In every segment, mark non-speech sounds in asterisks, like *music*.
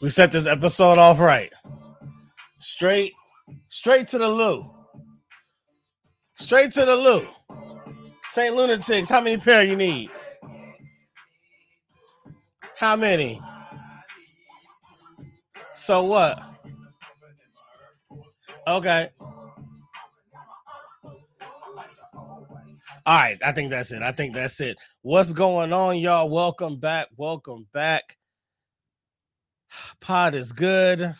We set this episode off right. Straight, straight to the loo. Straight to the loo. St. Lunatics, how many pair you need? How many? So what? Okay. All right, I think that's it. I think that's it. What's going on, y'all? Welcome back. Welcome back. *sighs* Pod is good.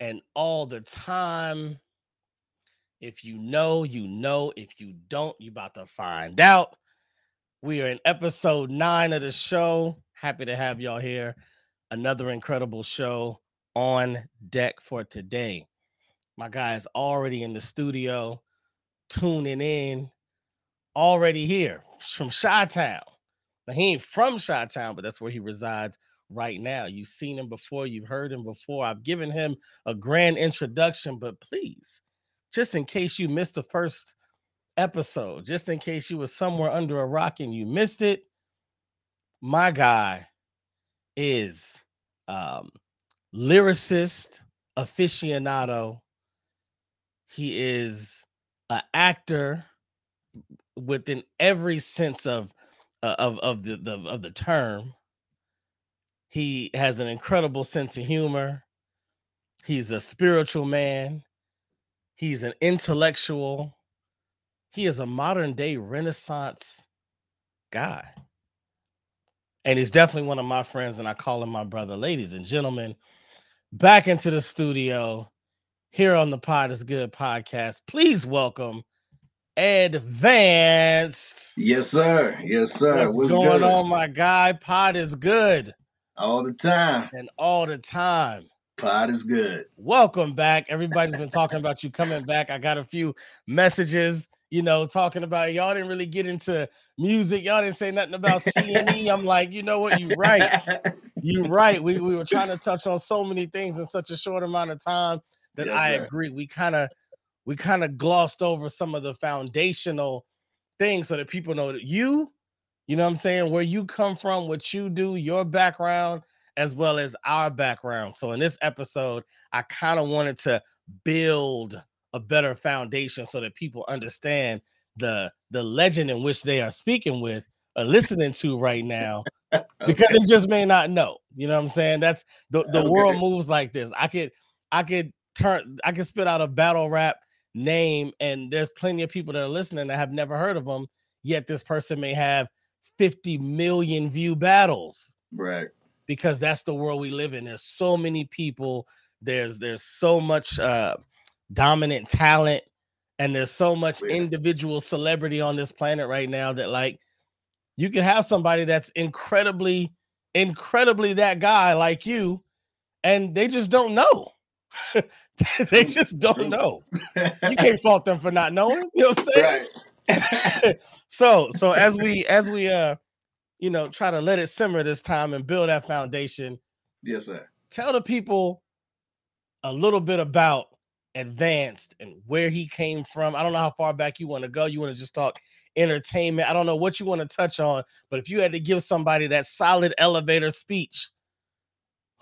And all the time. If you know, you know. If you don't, you about to find out. We are in episode nine of the show. Happy to have y'all here. Another incredible show on deck for today. My guy is already in the studio, tuning in already here from Chi Town. Now, he ain't from Chi Town, but that's where he resides right now. You've seen him before, you've heard him before. I've given him a grand introduction, but please, just in case you missed the first episode, just in case you were somewhere under a rock and you missed it, my guy is um lyricist aficionado. He is an actor within every sense of uh, of of the, the of the term. He has an incredible sense of humor. He's a spiritual man. He's an intellectual. He is a modern day Renaissance guy. And he's definitely one of my friends, and I call him my brother. Ladies and gentlemen, back into the studio here on the Pod is Good podcast. Please welcome Edvanzd. Yes, sir. Yes, sir. What's, What's going good? on, my guy? Pod is good. All the time. And all the time. Pod is good. Welcome back. Everybody's been talking about you coming back. I got a few messages, you know, talking about y'all didn't really get into music. Y'all didn't say nothing about CNE. I'm like, you know what? You right. You right. We, we were trying to touch on so many things in such a short amount of time that yes, I agree. We kind of we kind of glossed over some of the foundational things so that people know that you, you know what I'm saying, where you come from, what you do, your background, as well as our background. So in this episode, I kind of wanted to build a better foundation so that people understand the the legend in which they are speaking with or listening to right now *laughs* because they just may not know. You know what I'm saying? That's the, the okay. world moves like this. I could I could turn I could spit out a battle rap name and there's plenty of people that are listening that have never heard of them yet this person may have 50 million view battles right because that's the world we live in there's so many people there's there's so much uh dominant talent and there's so much yeah. individual celebrity on this planet right now that like you can have somebody that's incredibly incredibly that guy like you and they just don't know *laughs* they just don't know. *laughs* You can't fault them for not knowing. You know what I'm saying? Right. *laughs* so so as we as we uh you know try to let it simmer this time and build that foundation. Yes, sir. Tell the people a little bit about Edvanzd and where he came from. I don't know how far back you want to go. You want to just talk entertainment. I don't know what you want to touch on, but if you had to give somebody that solid elevator speech,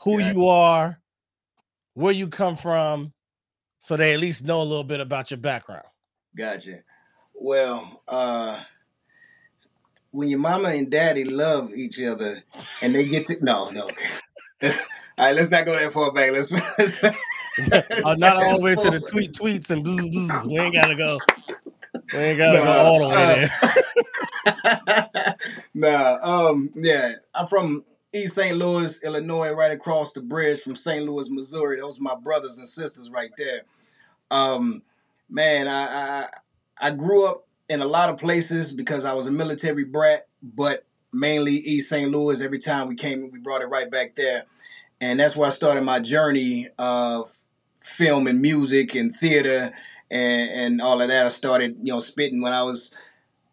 who yeah. you are, where you come from, so they at least know a little bit about your background. Gotcha. Well, uh when your mama and daddy love each other and they get to no, no. *laughs* all right, let's not go that far back. Let's, let's *laughs* uh, not all the way to the *laughs* tweet tweets and bzz, bzz. we ain't gotta go. We ain't gotta no, go all the way uh, there. nah, um, yeah, I'm from East St. Louis, Illinois, right across the bridge from St. Louis, Missouri. Those are my brothers and sisters right there. Um, man, I, I I grew up in a lot of places because I was a military brat, but mainly East St. Louis. Every time we came, we brought it right back there, and that's where I started my journey of film and music and theater and, and all of that. I started, you know, spitting when I was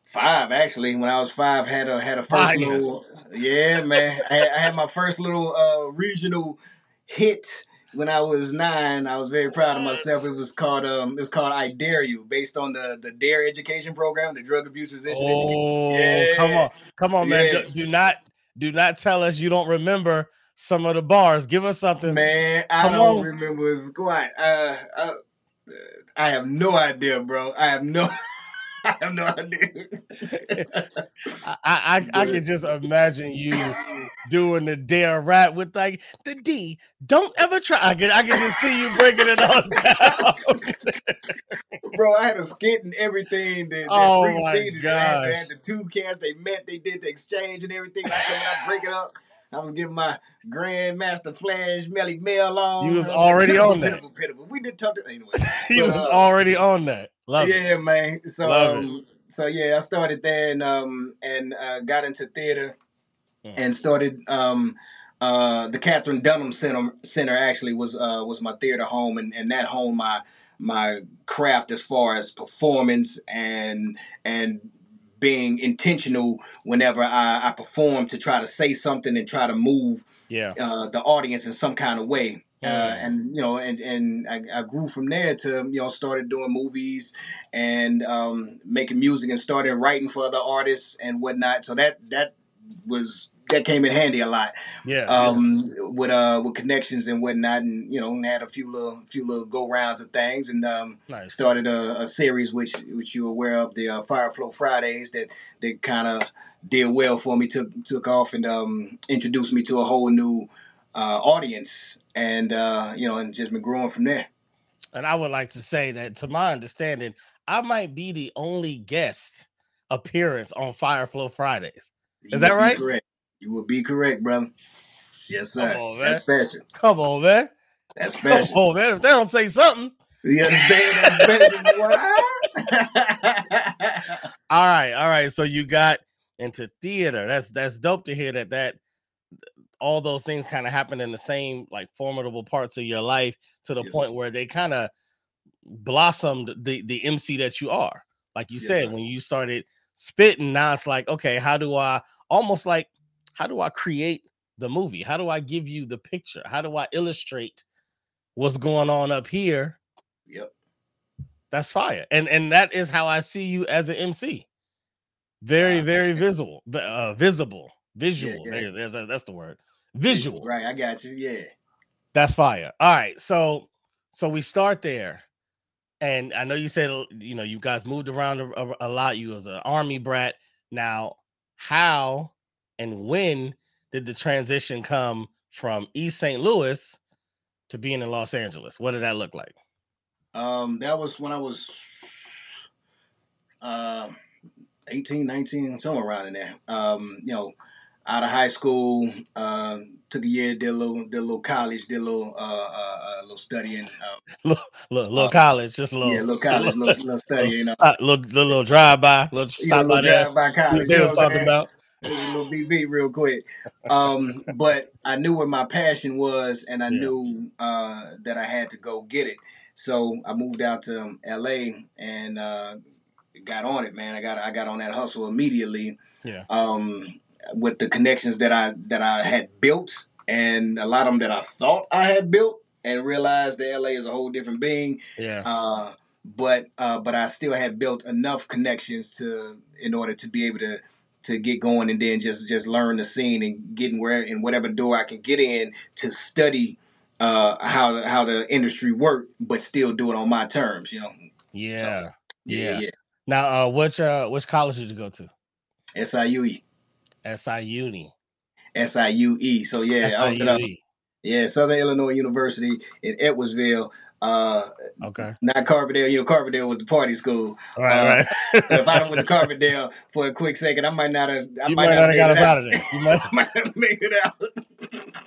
five. Actually, when I was five, had a had a first little yeah, man. I had, I had my first little uh, regional hit when I was nine. I was very proud of myself. It was called um, it was called I Dare You, based on the the Dare education program, the drug abuse resistance. Oh, yeah. come on, come on, man. Yeah. Do, do not do not tell us you don't remember some of the bars. Give us something. Man, I Come don't on. remember squat. Uh, uh, I have no idea, bro. I have no, *laughs* *laughs* I have no idea. I, I, I can just imagine you doing the dare rap with like the D. Don't ever try. I can, I can just see you breaking it all *laughs* down. bro, I had a skit and everything that, that Oh preceded. I had, they had the two cats, they met, they did the exchange and everything. I come out, break it up. I was giving my Grandmaster Flash Melle Mel on. You was already pitiful, on that. pitiful, pitiful. We did talk to anyway. *laughs* But, was uh, already on that. Love it. yeah, man. So it. um, so yeah, I started there and um and uh, got into theater Mm. and started um uh the Katherine Dunham Center Center actually was uh was my theater home and, and that honed my my craft as far as performance and and being intentional whenever I, I perform to try to say something and try to move Yeah. uh, the audience in some kind of way. Uh, Mm. and you know, and and I, I grew from there to you know started doing movies and um, making music and started writing for other artists and whatnot. So that that was that came in handy a lot Yeah. um, with uh with connections and whatnot, and you know had a few little few little go rounds of things and um, nice. started a, a series which which you're aware of the uh, Fire Flow Fridays that that kind of did well for me took took off and um, introduced me to a whole new uh, audience and uh, you know and just been growing from there. And I would like to say that, to my understanding, I might be the only guest appearance on Fireflow Fridays. You Is that right? Correct. You would be correct, brother. Yes, sir. Come on, man. That's special. Come on, man. That's Come special. on, man. If they don't say something, You understand? That's special. *laughs* All right, all right. So you got into theater. That's that's dope to hear that that all those things kind of happen in the same like formidable parts of your life to the Yes, point where they kind of blossomed the the MC that you are. Like you Yes, said, when you started spitting, now it's like, okay, how do I almost like how do I create the movie? How do I give you the picture? How do I illustrate what's going on up here? yep. That's fire. And and that is how I see you as an MC. Very, Wow. very visible, uh, visible, visual. yeah. There- there's a- that's the word. Visual. Right. I got you. Yeah. That's fire. All right. So so we start there. And I know you said you know you guys moved around a, a- a lot. You was an army brat. Now, how and when did the transition come from East St. Louis to being in Los Angeles? What did that look like? Um, that was when I was uh, 18, 19, somewhere around in there. Um, you know, out of high school, um, took a year, did a little, did a little college, did a little, uh, uh, uh little studying. Uh, *laughs* Little, little, little Uh, college, just a little, yeah, little college, little, little study, you know. stop- little, little, little drive *laughs* by, little You know, stop by little drive by what college. they You know was what talking about. a little BB real quick. Um, but I knew where my passion was, and I Yeah. knew uh, that I had to go get it. So I moved out to LA and uh, got on it, man. I got I got on that hustle immediately. Yeah. Um, with the connections that I that I had built, and a lot of them that I thought I had built, and realized that LA is a whole different being. Yeah. Uh, but uh, but I still had built enough connections to in order to be able to to get going and then just just learn the scene and getting where in whatever door I can get in to study uh, how how the industry work, but still do it on my terms. You know. Yeah. Yeah, yeah. Now, uh, which uh, which college did you go to? SIUE, SI Uni. SIUE. E. So yeah, I was at uh, SIUE. yeah Southern Illinois University in Edwardsville. Uh, Okay. not Carbondale. You know, Carbondale was the party school. All right. Uh, right. So if I went to Carbondale for a quick second, I might not have. I might, might not have got out. out of there. You might. *laughs* Might have made it out. *laughs*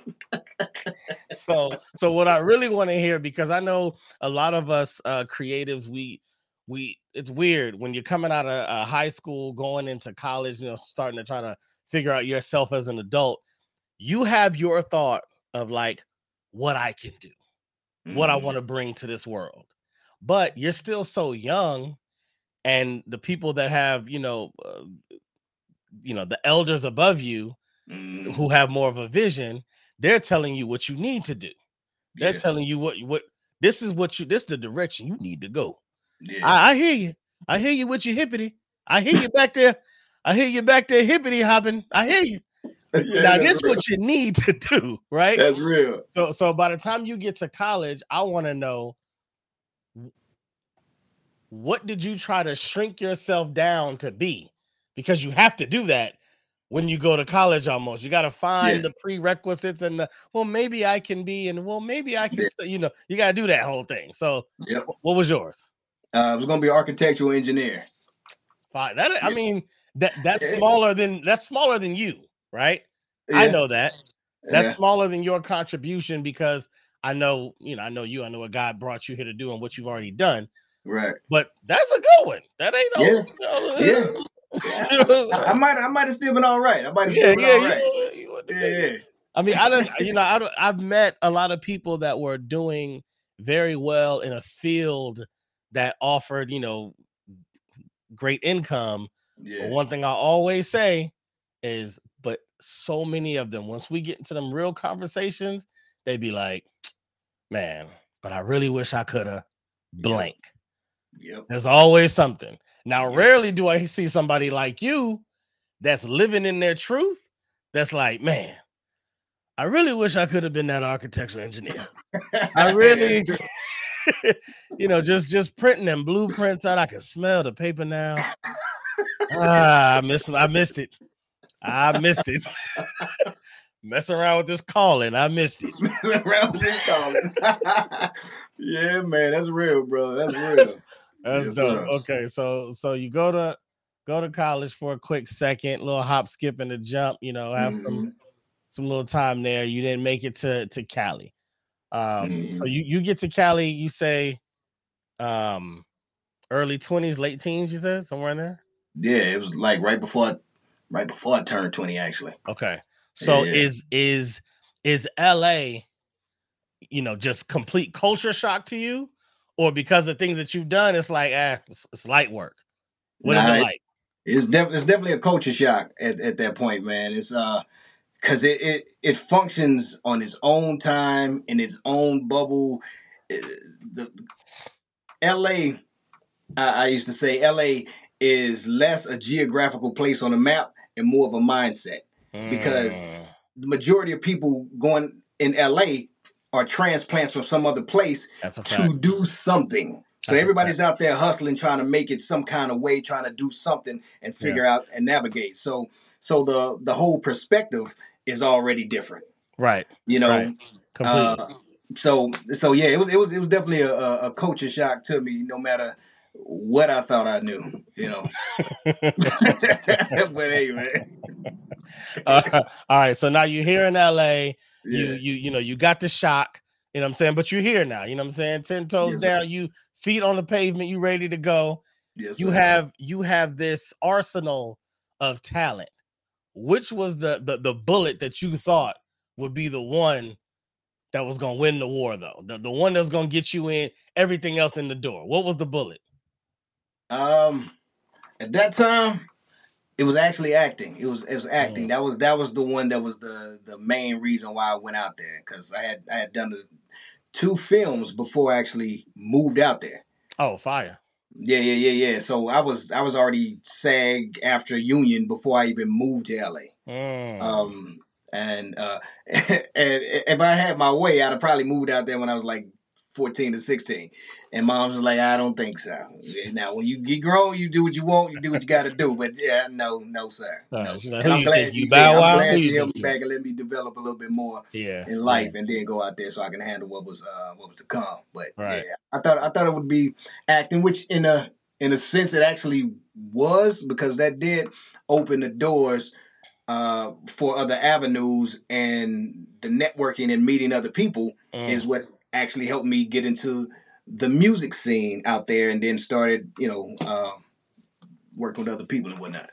so so what i really want to hear because i know a lot of us uh creatives we we it's weird when you're coming out of uh, high school going into college you know starting to try to figure out yourself as an adult you have your thought of like what i can do what i Mhm. want to bring to this world but you're still so young and the people that have you know uh, you know the elders above you Mhm. who have more of a vision they're telling you what you need to do they're Yeah, telling you what what this is what you this is the direction you need to go. yeah. I, I hear you. I hear you with your hippity. I hear you back there. I hear you back there hippity hopping. I hear you. *laughs* Yeah, now this real. what you need to do, right? That's real. So so by the time you get to college, I want to know what did you try to shrink yourself down to be? Because you have to do that when you go to college almost. You got to find Yeah. the prerequisites and the well, maybe I can be, and well, maybe I can, Yeah. st- you know, you got to do that whole thing. So Yep. what was yours? Uh, I was gonna be an architectural engineer. Five. That I mean, that that's Yeah. smaller than that's smaller than you, right? I know that. That's yeah, smaller than your contribution because I know, you know, I know you, I know what God brought you here to do and what you've already done. right. But that's a good one. That ain't no, Yeah, no- yeah. *laughs* Yeah. I, I *laughs* might, I might have still been all right. I might have yeah, still been yeah, all right. you- you Yeah, yeah. I mean, I don't, you know, I don't, I've met a lot of people that were doing very well in a field that offered, you know, great income. But one thing I always say is, but so many of them, once we get into them real conversations, they be like, man, but I really wish I could have blank. Yep. There's always something. Now, Yeah. rarely do I see somebody like you that's living in their truth. That's like, man, I really wish I could have been that architectural engineer. I really, *laughs* *laughs* you know, just just printing them blueprints out. I can smell the paper now. Ah, I missed, I missed it. I missed it. *laughs* Messing around with this calling, I missed it. *laughs* around this calling. *laughs* yeah, man, that's real, brother. That's real. That's Yes, dope. sir. Okay, so so you go to go to college for a quick second, little hop, skip, and a jump. You know, have some Mhm. some little time there. You didn't make it to to Cali. Um, so Mhm. you you get to Cali. You say, um, early twenties, late teens. You said somewhere in there. Yeah, it was like right before, right before I turned twenty, actually. Okay. So Yeah. is is is LA, you know, just complete culture shock to you, or because of things that you've done, it's like ah, it's, it's light work. What is Nah, it it- like? It's, def- it's definitely a culture shock at, at that point, man. It's uh, cause it, it it functions on its own time in its own bubble. Eh, The L.A. I, I used to say L.A. is less a geographical place on a map and more of a mindset. because- Mm, The majority of people going in L.A. are transplants from some other place to do something. So That's everybody's out there hustling, trying to make it some kind of way, trying to do something and figure out and navigate. So so the the whole perspective is already different. Right. You know. Right. Completely. Uh, so so yeah, it was it was it was definitely a, a culture shock to me, no matter what I thought I knew, you know. *laughs* but anyway, Uh, all right. So now you're here in LA. You yeah, you you know you got the shock. You know what I'm saying? But you're here now. You know what I'm saying? Ten toes Yes, sir. down. You feet on the pavement. You ready to go. yes, you sir. have you have this arsenal of talent. Which was the the the bullet that you thought would be the one that was gonna win the war, though? The the one that's gonna get you in everything else in the door. What was the bullet? Um, at that time, it was actually acting. It was it was acting. Mm. That was that was the one that was the the main reason why I went out there because I had I had done the two films before I actually moved out there. Oh, fire. Yeah, yeah, yeah, yeah. So I was I was already SAG-AFTRA Union before I even moved to LA. Mm. Um, and uh, *laughs* and if I had my way, I'd have probably moved out there when I was like fourteen to sixteen. And mom's like, I don't think so. Now, when you get grown, you do what you want, you do what you got to do. But yeah, no, no, sir. No, sir. And I'm glad you Bow did. I'm glad you she me back and let me develop a little bit more yeah. in life, and then go out there so I can handle what was uh, what was to come. But Right. yeah, I thought I thought it would be acting, which in a in a sense it actually was because that did open the doors uh, for other avenues and the networking and meeting other people Mm. is what actually helped me get into the music scene out there, and then started you know uh, working with other people and whatnot.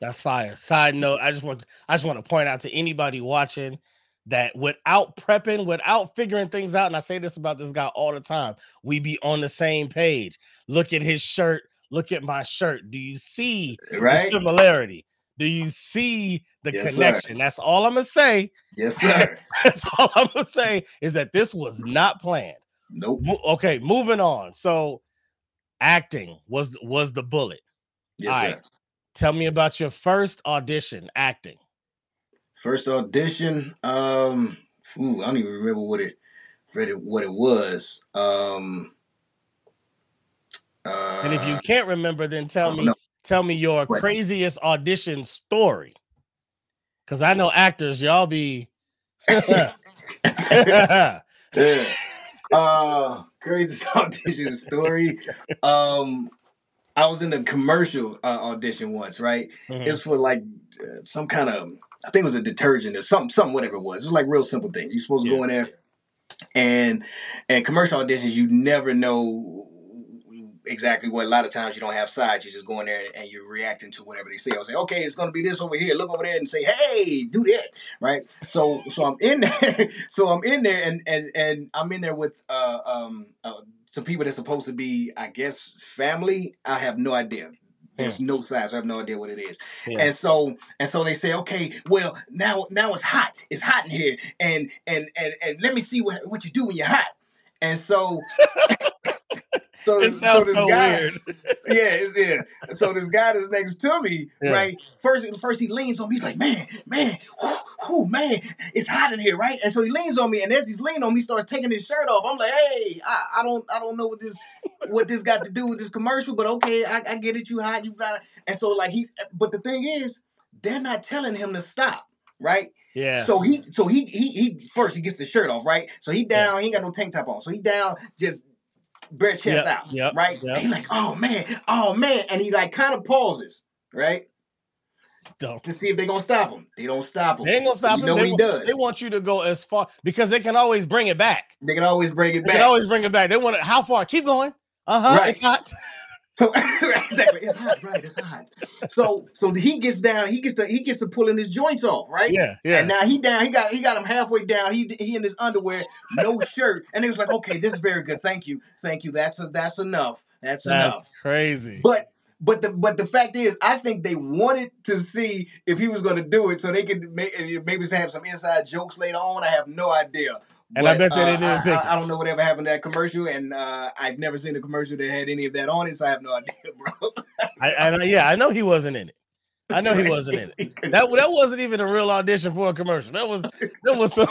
That's fire. Side note, I just want I just want to point out to anybody watching that without prepping, without figuring things out, and I say this about this guy all the time, we be on the same page. Look at his shirt, look at my shirt. Do you see the similarity? Do you see the Yes, sir. connection? That's all I'm gonna say. Yes, *laughs* sir. That's all I'm gonna say is that this was not planned. Nope. Okay, moving on. So acting was was the bullet. Yes, All sir. Tell me about your first audition acting. First audition, um, ooh, I don't even remember what it, read it what it was. Um, uh, And if you can't remember, then tell oh, me no. tell me your What? craziest audition story. Cause I know actors, y'all be *laughs* yeah. *laughs* *laughs* Uh, crazy *laughs* audition story. Um, I was in a commercial uh, audition once, right? Mhm. It was for like uh, some kind of, I think it was a detergent or something, something, whatever it was. It was like real simple thing. You're supposed to go in there, and and commercial auditions, you never know exactly what. A lot of times you don't have sides. You just go in there and you're reacting to whatever they say. I was like, okay, it's gonna be this over here. Look over there and say, hey, do that, right? So so I'm in there. *laughs* so I'm in there, and and and I'm in there with uh um. Uh, some people that's supposed to be, I guess, family. I have no idea. There's no size. I have no idea what it is. Yeah. And so and so they say, okay, well now now it's hot. It's hot in here, and and and and let me see what what you do when you're hot. And so. *laughs* So, it so sounds this so guy, weird. *laughs* yeah, it's, yeah. So this guy that's next to me, Yeah. right? First, first he leans on me. He's like, "Man, man, man, it's hot in here, right?" And so he leans on me, and as he's leaning on me, he starts taking his shirt off. I'm like, "Hey, I, I don't, I don't know what this, what this got to do with this commercial, but okay, I, I get it. You hot, you got it." And so like he's, but the thing is, they're not telling him to stop, right? Yeah. So he, so he, he, he first he gets the shirt off, right? So he Yeah. down, he ain't got no tank top on, so he down, just bare chest Yep, out, yep, right? yep. And he like, oh man, oh man, and he like kind of pauses, right, Don't. to see if they gonna stop him. They don't stop him. They ain't gonna stop You him. know they, what he does. they want you to go as far because they can always bring it back. They can always bring it They back. can always bring it back. They want it. How far? Keep going. Uh huh. Right. It's hot. *laughs* So *laughs* exactly, it's hot, right? It's hot. So so he gets down. He gets to he gets to pulling his joints off, right? Yeah. Yeah. And now he down. He got he got him halfway down. He he in his underwear, no shirt, and he was like, "Okay, this is very good. Thank you, thank you. That's that's enough. That's, That's enough." crazy. But but the but the fact is, I think they wanted to see if he was going to do it, so they could make, maybe have some inside jokes later on. I have no idea. And I But, bet they didn't uh, I, pick I, I don't know whatever happened to that commercial, and uh, I've never seen a commercial that had any of that on it, so I have no *laughs* idea, bro. I, I, yeah, I know he wasn't in it. I know he wasn't in it. *laughs* That that wasn't even a real audition for a commercial. That was that was some,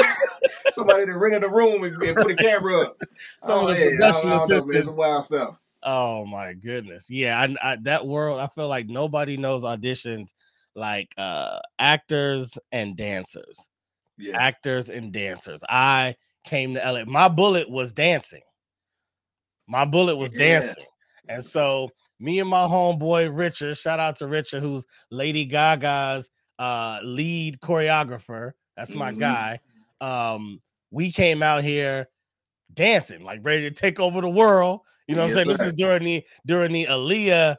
*laughs* Somebody that rented a room and, and put a camera up. some oh, of the yeah, production don't, I don't know, assistants. Wild stuff. Oh my goodness. Yeah, I, I that world, I feel like nobody knows auditions like uh actors and dancers. Yes. Actors and dancers. I came to LA. My bullet was dancing. My bullet was Yeah. dancing. And so me and my homeboy Richard, shout out to Richard, who's Lady Gaga's uh lead choreographer. That's my Mhm. guy. Um, we came out here dancing, like ready to take over the world. You know what I'm saying? sir. This is during the during the Aaliyah,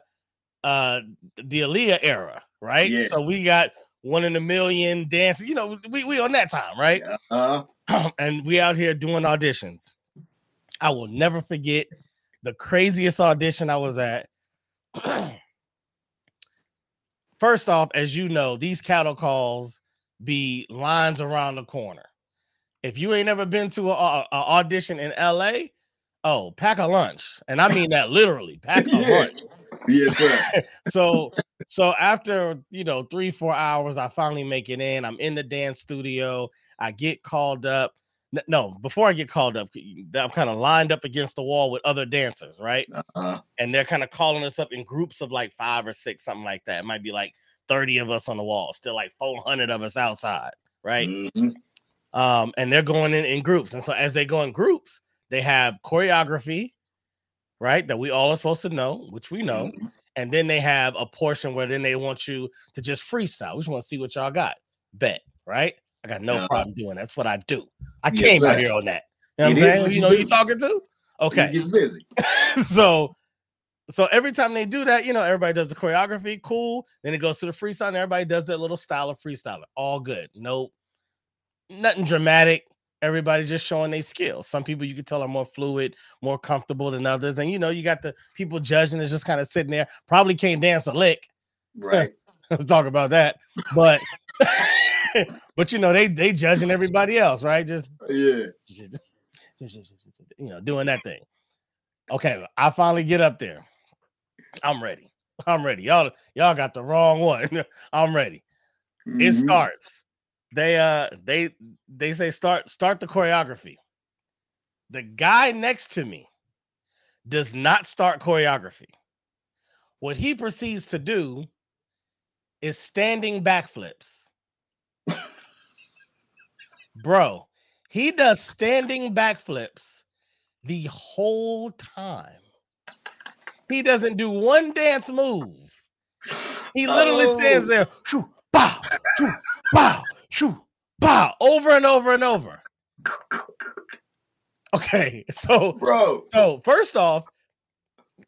uh, the Aaliyah era, right? Yeah. So we got one in a million dancing. You know, we we on that time, right? Uh, *clears throat* and we out here doing auditions. I will never forget the craziest audition I was at. *clears throat* First off, as you know, these cattle calls be lines around the corner. If you ain't ever been to a, a- a audition in LA, oh, pack a lunch, and I mean that literally, pack a *laughs* Yeah. lunch yes, sir. *laughs* so so after you know three four hours i finally make it in. I'm in the dance studio. I get called up. No before i get called up i'm kind of lined up against the wall with other dancers right? Uh, and they're kind of calling us up in groups of like five or six something like that. It might be like 30 of us on the wall still like 400 of us outside right? Mhm. um, and they're going in in groups. And so as they go in groups, they have choreography, right? That we all are supposed to know, which we know. Mhm. And then they have a portion where then they want you to just freestyle. We just want to see what y'all got. Bet, right? I got no Uh-huh. problem doing. That's what I do. I Yes, came out here on that. You know what I'm saying? what You you know who you talking to? Okay gets busy. *laughs* so so every time they do that, you know, everybody does the choreography, cool. Then it goes to the freestyle, and everybody does that little style of freestyle. All good. No, nothing dramatic. Everybody just showing their skills. Some people you can tell are more fluid, more comfortable than others. And you know, you got the people judging is just kind of sitting there, probably can't dance a lick. Right. *laughs* Let's talk about that. But *laughs* but you know, they they judging everybody else, right? Just *laughs* Yeah. you know, doing that thing. Okay, I finally get up there. I'm ready. I'm ready. Y'all, y'all got the wrong one. I'm ready. mm-hmm. it starts. They uh they they say start start the choreography. The guy next to me does not start choreography. What he proceeds to do is standing backflips. Bro, he does standing backflips the whole time. He doesn't do one dance move. He literally oh. stands there, shoo, bow, shoo, bow, shoo, bow, over and over and over. *laughs* Okay, so bro, so first off,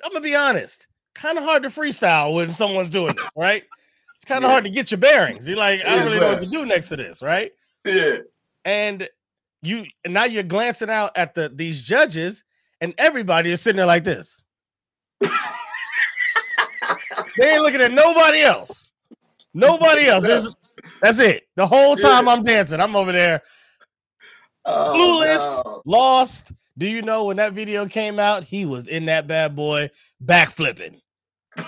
I'm gonna be honest, kind of hard to freestyle when someone's doing this, right? It's kind of yeah. hard to get your bearings. You're like, I don't really know what to do next to this, right? Yeah. And you now you're glancing out at the these judges, and everybody is sitting there like this. *laughs* they ain't looking at nobody else. Nobody else. There's, that's it. The whole time yeah. I'm dancing, I'm over there oh, clueless, no. lost. Do you know when that video came out? He was in that bad boy backflipping. *laughs* oh,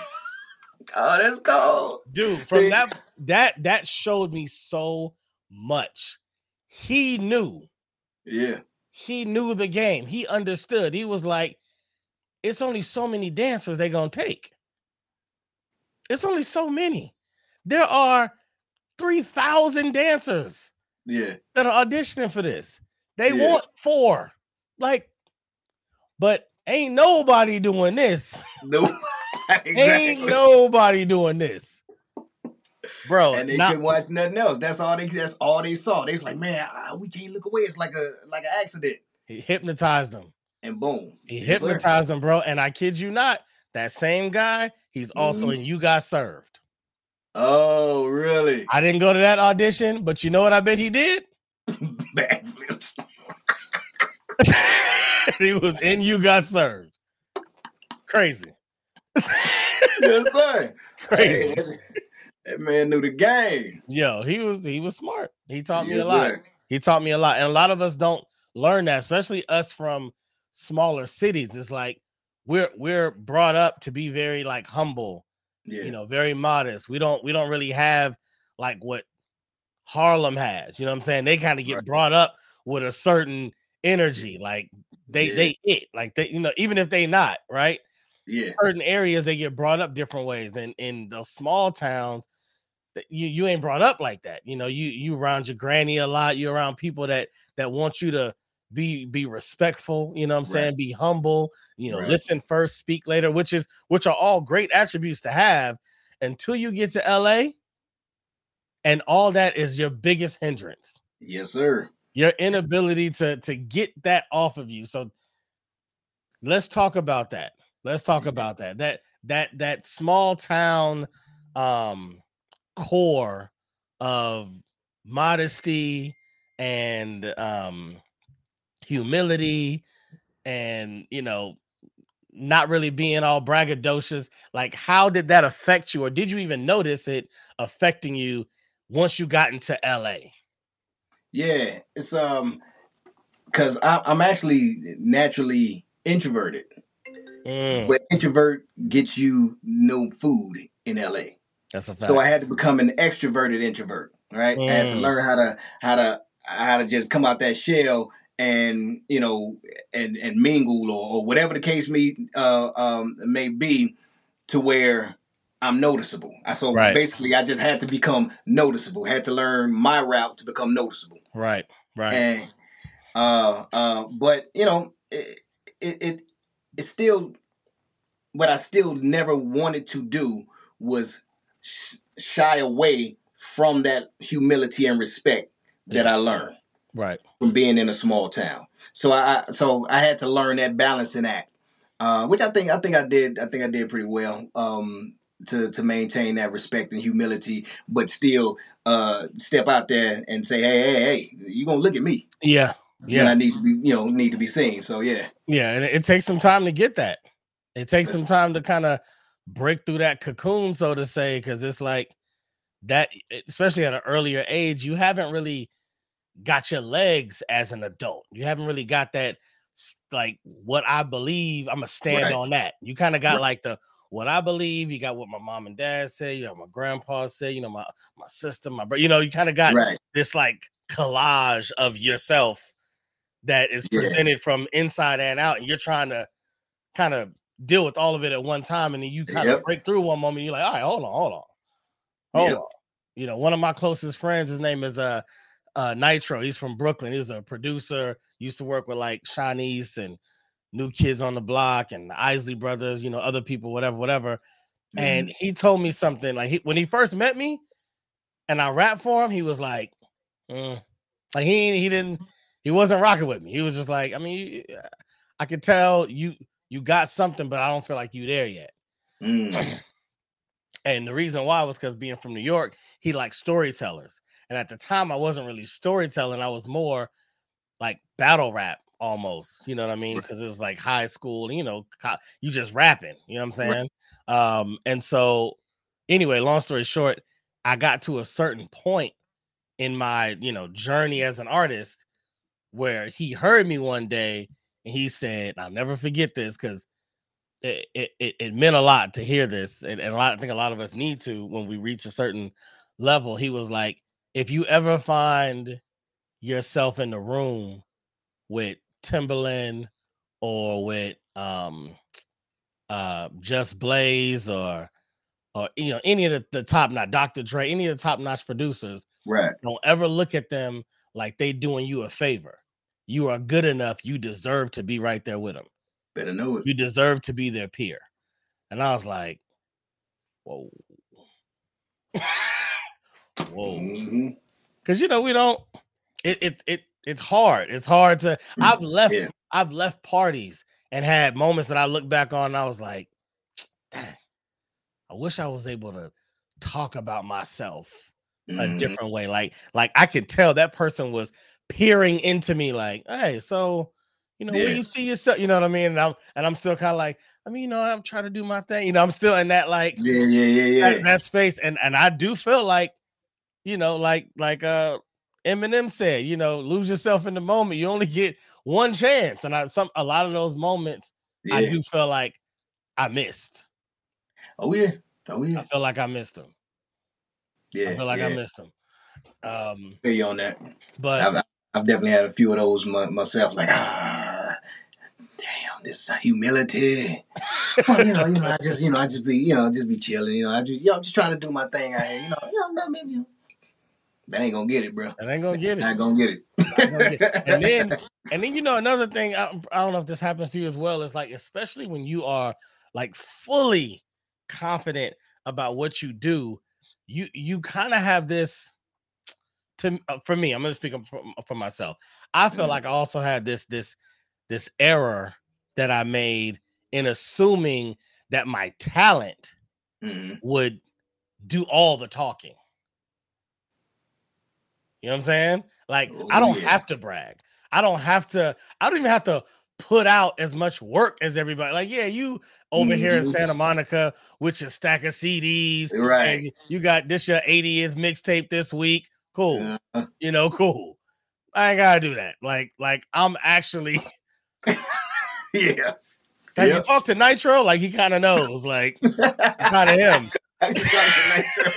that's cold, dude. From that that that showed me so much. He knew. Yeah. He knew the game. He understood. He was like, it's only so many dancers they're gonna take. It's only so many. There are 3,000 dancers. Yeah. That are auditioning for this. They yeah. want four. Like, but ain't nobody doing this. No. *laughs* exactly. Ain't nobody doing this. Bro, and they not, couldn't watch nothing else. That's all they. That's all they saw. They was like, "Man, we can't look away. It's like a like an accident." He hypnotized them, and boom, he yes, hypnotized sir. them, bro. And I kid you not, that same guy, he's also mm-hmm. in You Got Served. Oh, really? I didn't go to that audition, but you know what I bet he did? *laughs* Backflips. *laughs* he was in You Got Served. Crazy. yes, sir. *laughs* Crazy. Hey, that man knew the game. Yo, he was he was smart. He taught me a lot. Sir. He taught me a lot. And a lot of us don't learn that, especially us from smaller cities. It's like we're we're brought up to be very like humble yeah. you know, very modest. We don't we don't really have like what Harlem has. You know what I'm saying? They kind of get right. brought up with a certain energy, like they yeah. they it like they you know even if they not right. Yeah, certain areas they get brought up different ways, and in the small towns, you you ain't brought up like that. You know, you you around your granny a lot. You around people that that want you to be be respectful you know what i'm right. saying? Be humble you know right. listen first speak later which is which are all great attributes to have until you get to la and all that is your biggest hindrance. Yes sir. Your inability to to get that off of you. So let's talk about that. Let's talk about that. That that that small town um core of modesty and um humility and you know not really being all braggadocious like how did that affect you or did you even notice it affecting you once you got into la yeah it's um because i'm actually naturally introverted mm. but introvert gets you no food in la that's a fact. so i had to become an extroverted introvert right mm. i had to mm. learn how to how to how to just come out that shell and you know and and mingle or, or whatever the case may uh, um, may be to where I'm noticeable. So right. basically, I just had to become noticeable. Had to learn my route to become noticeable. Right. Right. And uh, uh, but you know, it, it it it still what I still never wanted to do was sh- shy away from that humility and respect that I learned right. from being in a small town. So i so i had to learn that balancing act uh, which i think i think i did i think i did pretty well um, to to maintain that respect and humility but still uh, step out there and say hey hey hey you're gonna look at me yeah. yeah. And i need to be you know need to be seen. So yeah. Yeah and it takes some time to get that. It takes some time to kind of break through that cocoon so to say because it's like that especially at an earlier age you haven't really got your legs as an adult. You haven't really got that like what I believe. I'm gonna stand right. on that. You kind of got right. like the what I believe, you got what my mom and dad say, you know, my grandpa say, you know, my my sister, my brother, you know, you kind of got Right. this like collage of yourself that is Yeah. presented from inside and out, and you're trying to kind of deal with all of it at one time, and then you kind of Yep. break through one moment. You're like, all right, hold on, hold on, hold Yep. on. You know, one of my closest friends, his name is uh, uh Nitro. He's from Brooklyn. He's a producer. Used to work with like Shanice and New Kids on the Block and the Isley Brothers. You know, other people, whatever, whatever. And Mhm. he told me something like he, when he first met me, and I rapped for him. He was like, mm. like he he didn't he wasn't rocking with me. He was just like, I mean, you- I could tell you you got something, but I don't feel like you there yet. Mm. *clears throat* And the reason why was because being from New York, he liked storytellers. And at the time, I wasn't really storytelling. I was more like battle rap almost. You know what I mean? Because it was like high school, you know, you just rapping. You know what I'm saying? Um, and so anyway, long story short, I got to a certain point in my you know journey as an artist where he heard me one day and he said, I'll never forget this because it, it, it, meant a lot to hear this. And, and a lot, I think a lot of us need to when we reach a certain level. He was like, if you ever find yourself in the room with Timbaland or with um uh Just Blaze or or you know any of the, the top notch Dr. Dre, any of the top notch producers, Right. don't ever look at them like they doing you a favor. You are good enough. You deserve to be right there with them. Better know it. You deserve to be their peer. And I was like, whoa. *laughs* whoa. hmm Cause you know, we don't it it it it's hard. It's hard to I've left Yeah. I've left parties and had moments that I look back on and I was like, dang, I wish I was able to talk about myself a Mhm. different way. Like, like I could tell that person was peering into me, like, hey, so you know, where you see yourself, you know what I mean? And I'm and I'm still kind of like, I mean, you know, I'm trying to do my thing. You know, I'm still in that like Yeah, yeah, yeah, that, yeah. that space, and and I do feel like, you know, like like uh Eminem said, you know, lose yourself in the moment. You only get one chance, and I some a lot of those moments I do feel like I missed. Oh yeah. Oh yeah. I feel like I missed them. Yeah. I feel like yeah. I missed them. Um, Feel you on that. but I've, I've definitely had a few of those my, myself. Like ah, damn, this humility. well, you know, you know, I just, you know, I just be, you know, just be chilling. You know, I just, you know, I'm just trying to do my thing out here. You know, you know, maybe you. That ain't gonna get it, bro. I ain't gonna get it. Not gonna get gonna it. and then *laughs* and then you know another thing I, I don't know if this happens to you as well is like especially when you are like fully confident about what you do you you kind of have this to uh, for me i'm gonna speak up for, for myself i feel Mhm. like i also had this this this error that i made in assuming that my talent Mhm. would do all the talking. You know what I'm saying? Like I don't yeah. have to brag. I don't have to. I don't even have to put out as much work as everybody. Like, yeah, you over here in Mhm. Santa Monica with your stack of CDs, Right. you got this your 80th mixtape this week. Cool, Uh, you know, cool. I ain't gotta do that. Like, like I'm actually. *laughs* *laughs* yeah. Have you Yep. talked to Nitro? Like he kind of knows. Like kind of him. *laughs* I just nitro.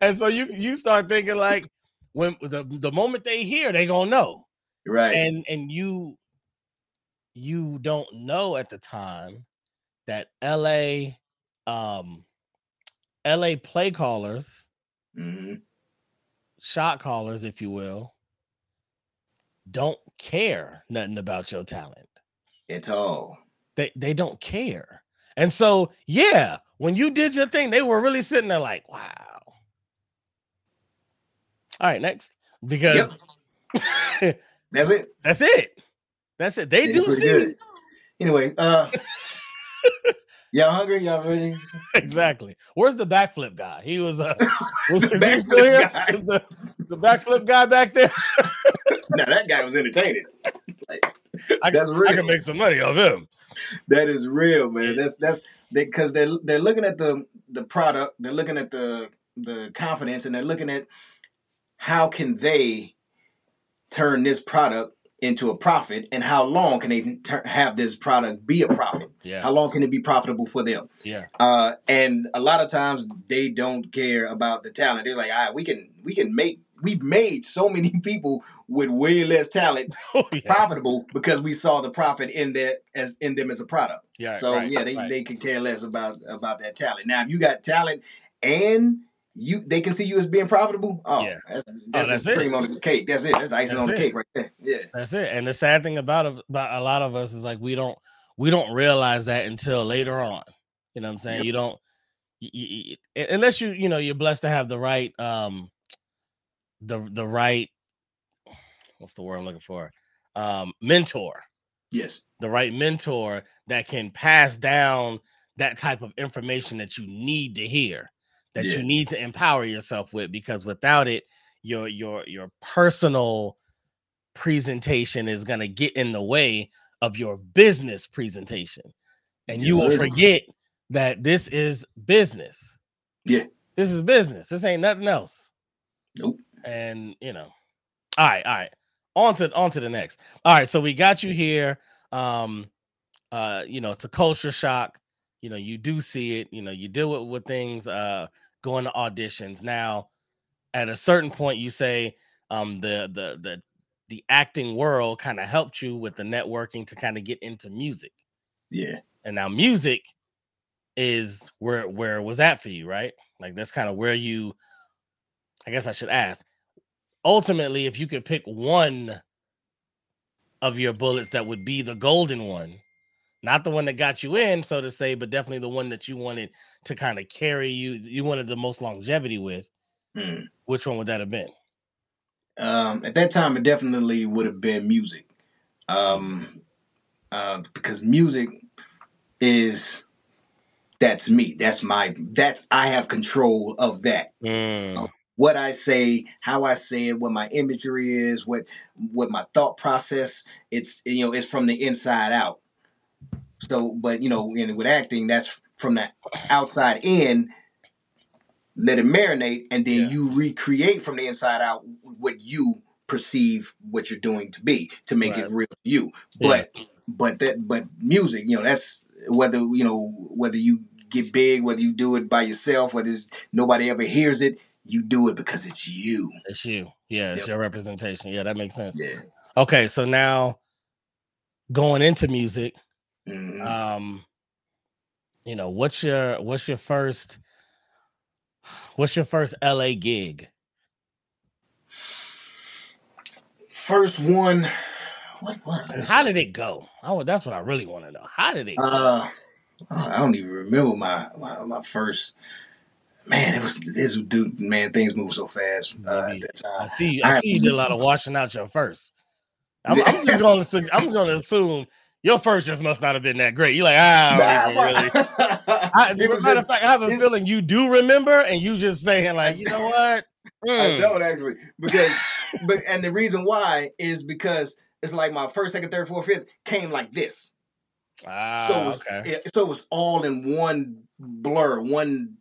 and so you you start thinking like when the, the moment they hear they gonna know. Right. and and you you don't know at the time that la um la play callers hmm shot callers if you will don't care nothing about your talent. At all. they they don't care. And so yeah when you did your thing they were really sitting there like wow all right next because *laughs* That's it. That's it. That's it. They It's do see good. Anyway, uh, *laughs* y'all hungry? Y'all ready? exactly. Where's the backflip guy? He was uh *laughs* was The still backflip here? guy. The, the backflip guy back there? now that guy was entertaining. Like, I, that's I can make some money off him. That is real, man. That's that's because they, are they're looking at the the product, they're looking at the the confidence, and they're looking at how can they turn this product into a profit and how long can they ter- have this product be a profit Yeah. how long can it be profitable for them Yeah. uh, and a lot of times they don't care about the talent they're like ah, we can we can make we've made so many *laughs* people with way less talent *laughs* Oh, yeah. profitable because we saw the profit in that as in them as a product Yeah. so right, yeah they, right. they can care less about about that talent now if you got talent and you they can see you as being profitable oh Yeah. that's, that's, that's just it. cream on the cake that's it that's icing That's on the it. cake right there yeah That's it. And the sad thing about about a lot of us is like we don't we don't realize that until later on. You know what I'm saying? Yep. You don't y- y- y- unless you you know you're blessed to have the right um the the right what's the word I'm looking for? Um mentor. yes The right mentor that can pass down that type of information that you need to hear, that Yeah. you need to empower yourself with because without it your your your personal presentation is going to get in the way of your business presentation. And you will forget that this is business. Yeah. this is business. This ain't nothing else. Nope. and you know all right all right on to on to the next. All right so we got you here. Um uh you know it's a culture shock. You know you do see it. You know you deal with, with things uh going to auditions. Now at a certain point you say um the the the the acting world kind of helped you with the networking to kind of get into music. Yeah. And now music is where where it was at for you right? Like that's kind of where you i guess i should ask ultimately if you could pick one of your bullets that would be the golden one not the one that got you in so to say but definitely the one that you wanted to kind of carry you you wanted the most longevity with Hmm. which one would that have been Um, at that time, it definitely would have been music, um, uh, because music is that's me. That's my that's I have control of that. Mm, What I say, how I say it, what my imagery is, what what my thought process. It's you know it's from the inside out. So, but you know, and with acting, that's from the outside in. Let it marinate, and then Yeah. you recreate from the inside out what you perceive what you're doing to be to make Right. it real to you. Yeah. But but that but music, you know, that's whether you know whether you get big, whether you do it by yourself, whether it's, nobody ever hears it, you do it because it's you. it's you yeah it's Yep. your representation yeah that makes sense Yeah. okay so now going into music Mhm. um you know what's your what's your first what's your first la gig First one, what was it? how did it go oh that's what i really want to know how did it go Uh, I don't even remember my, my my first. Man, it was this dude. Man, things move so fast uh, at that i see i I- see you did a lot of *laughs* washing out your first i'm, I'm just gonna i'm gonna assume your first just must not have been that great you're like ah I really *laughs* I, matter just, of fact, I have a feeling you do remember, and you just saying like, you know what? *laughs* I Mm, don't actually because, but and the reason why is because it's like my first, second, third, fourth, fifth came like this. ah, So it was, okay, it, so it was all in one blur, one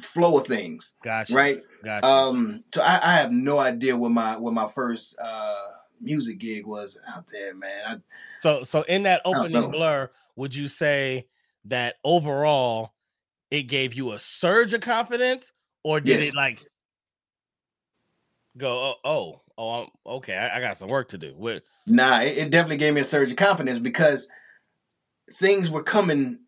flow of things, gotcha, right? gotcha. Um, so I, I have no idea what my what my first uh music gig was out there, man. I, so, so in that opening blur, would you say that overall it gave you a surge of confidence, or did Yes. it like go, oh, oh, oh I'm, okay, I, I got some work to do. With Nah, it, it definitely gave me a surge of confidence because things were coming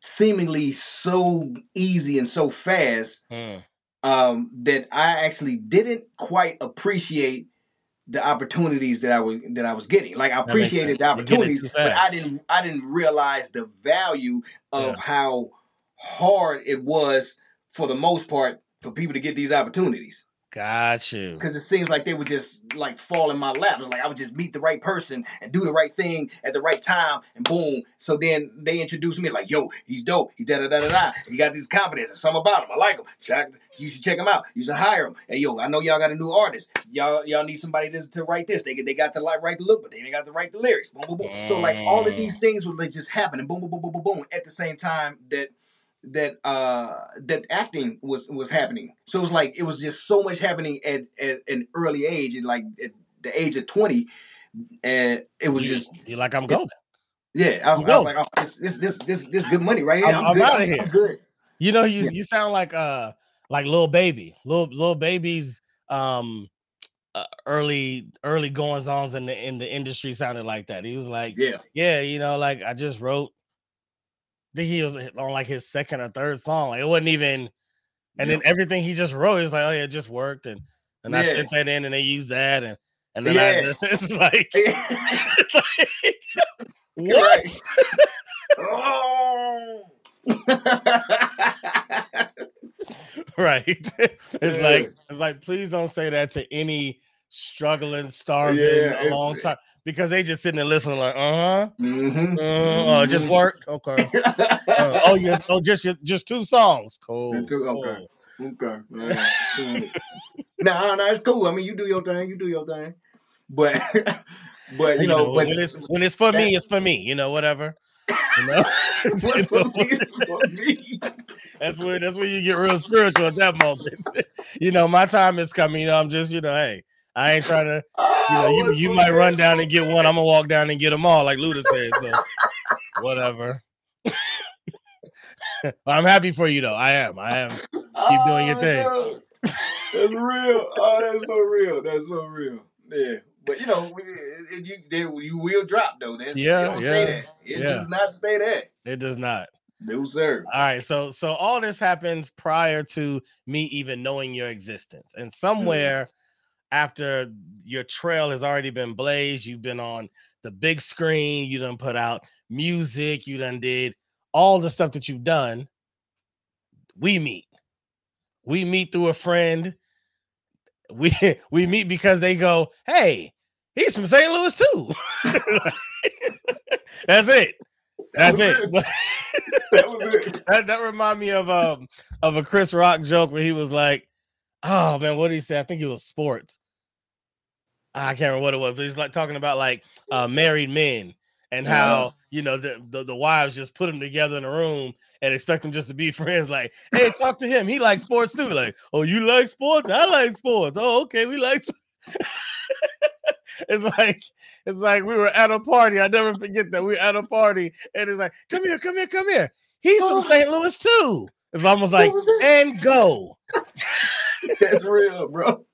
seemingly so easy and so fast mm, um, that I actually didn't quite appreciate the opportunities that I was that I was getting. Like I appreciated the sense. You get it opportunities, but. I didn't I didn't realize the value of Yeah. how hard it was for the most part for people to get these opportunities. Got you. Because it seems like they would just like fall in my lap. Like I would just meet the right person and do the right thing at the right time, and boom. So then they introduced me like, "Yo, he's dope. He's da da da da da. He got this confidence. There's something about him. I like him. Check. You should check him out. You should hire him. Hey, yo, I know y'all got a new artist. Y'all y'all need somebody to, to write this. They they got the like write the look, but they ain't got to write the lyrics. Boom boom boom. So like all of these mm. things would like just happen and boom boom boom boom boom boom at the same time that that uh that acting was was happening. So it was like it was just so much happening at, at an early age, and like at the age of twenty, and it was You, just you like I'm golden. yeah. I was, I was like, oh, this this this this, good money right here. I'm- I'm, I'm good. outta I'm, here. I'm good. You know, you Yeah. you sound like uh like Lil Baby, little Lil Baby's um uh, early early goings ons in the in the industry sounded like that. He was like, Yeah, yeah, you know, like I just wrote. Think he was on like his second or third song. Like it wasn't even, and then everything he just wrote is like, oh yeah, it just worked, and and I sent that in, and they used that, and and then Yeah. I just, *laughs* it's like, yeah. it's like *laughs* what? oh. *laughs* right? it's Yeah. like it's like please don't say that to any struggling, starving Yeah, a long time because they just sitting there listening like, uh-huh. Mhm. Uh, oh, it just worked. Okay. Uh, oh yes. Oh, just just two songs. Cool. two- okay. cool. Okay. alright, alright. no, no, it's cool. I mean, you do your thing. You do your thing. But, *laughs* but you know, but when it's when it's for me, it's for me. You know, whatever. You know, *laughs* what for me is for me. *laughs* that's where that's where you get real spiritual at that moment. you know, my time is coming. You know, I'm just you know, hey, I ain't trying to. You know, *laughs* you, you might run down and get one. I'm gonna walk down and get them all, like Luda said. So, *laughs* whatever. *laughs* I'm happy for you though. I am. I am. keep doing your oh, thing. no. That's real. Oh, that's so real. That's so real. Yeah. But you know, it, it- you they, you will drop though. That's, Yeah, yeah. It yeah. does not stay there. It does not. No sir. All right, so so all this happens prior to me even knowing your existence, and mm. somewhere after your trail has already been blazed, you've been on the big screen, you done put out music, you done did all the stuff that you've done. We meet, we meet through a friend. We *laughs* we meet because they go, hey, he's from St. Louis too. *laughs* That's it. That's That it. That was it. *laughs* that that remind me of um of a Chris Rock joke where he was like, "Oh man, what did he say? I think it was sports. I can't remember what it was, but he's like talking about like uh married men and how you know the, the the wives just put them together in a room and expect them just to be *laughs* friends. Like, hey, talk to him. He likes sports too. Like, oh, you like sports? I like sports. Oh, okay, we like. *laughs* it's like it's like we were at a party. I never forget that we were at a party, and it's like, come here, come here, come here. He's from Oh. St. Louis too. It's almost like and go. *laughs* *laughs* That's real, bro.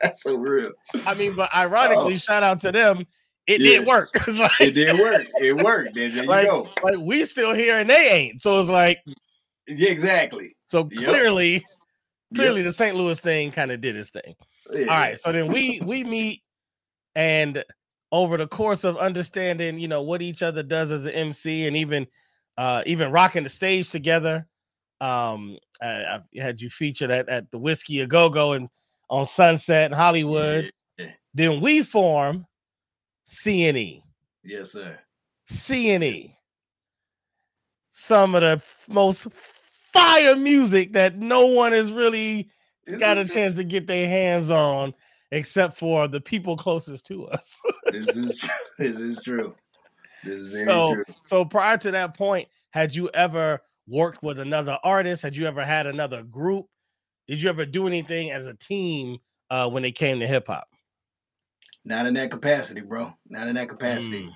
That's so real. I mean, but ironically, Oh. shout out to them. It Yeah. did work. *laughs* Like, It did work. It worked. There, there you Like- go. like we still here and they ain't. So it's like, Yeah, exactly. so Yep. clearly, Yep. clearly the St. Louis thing kind of did its thing. Yeah. All right. So then we we meet and over the course of understanding, you know, what each other does as an MC and even uh even rocking the stage together. Um I, I had you featured at, at the Whisky a Go Go and on Sunset in Hollywood. Yeah. Then we form CNE. Yes, sir. CNE. Some of the most fire music that no one has really got a is- chance to get their hands on, except for the people closest to us. *laughs* This is true. This is true. This is very So- true. so prior to that point, had you ever worked with another artist? Had you ever had another group? Did you ever do anything as a team uh, when it came to hip hop? Not in that capacity, bro. Not in that capacity. Mm.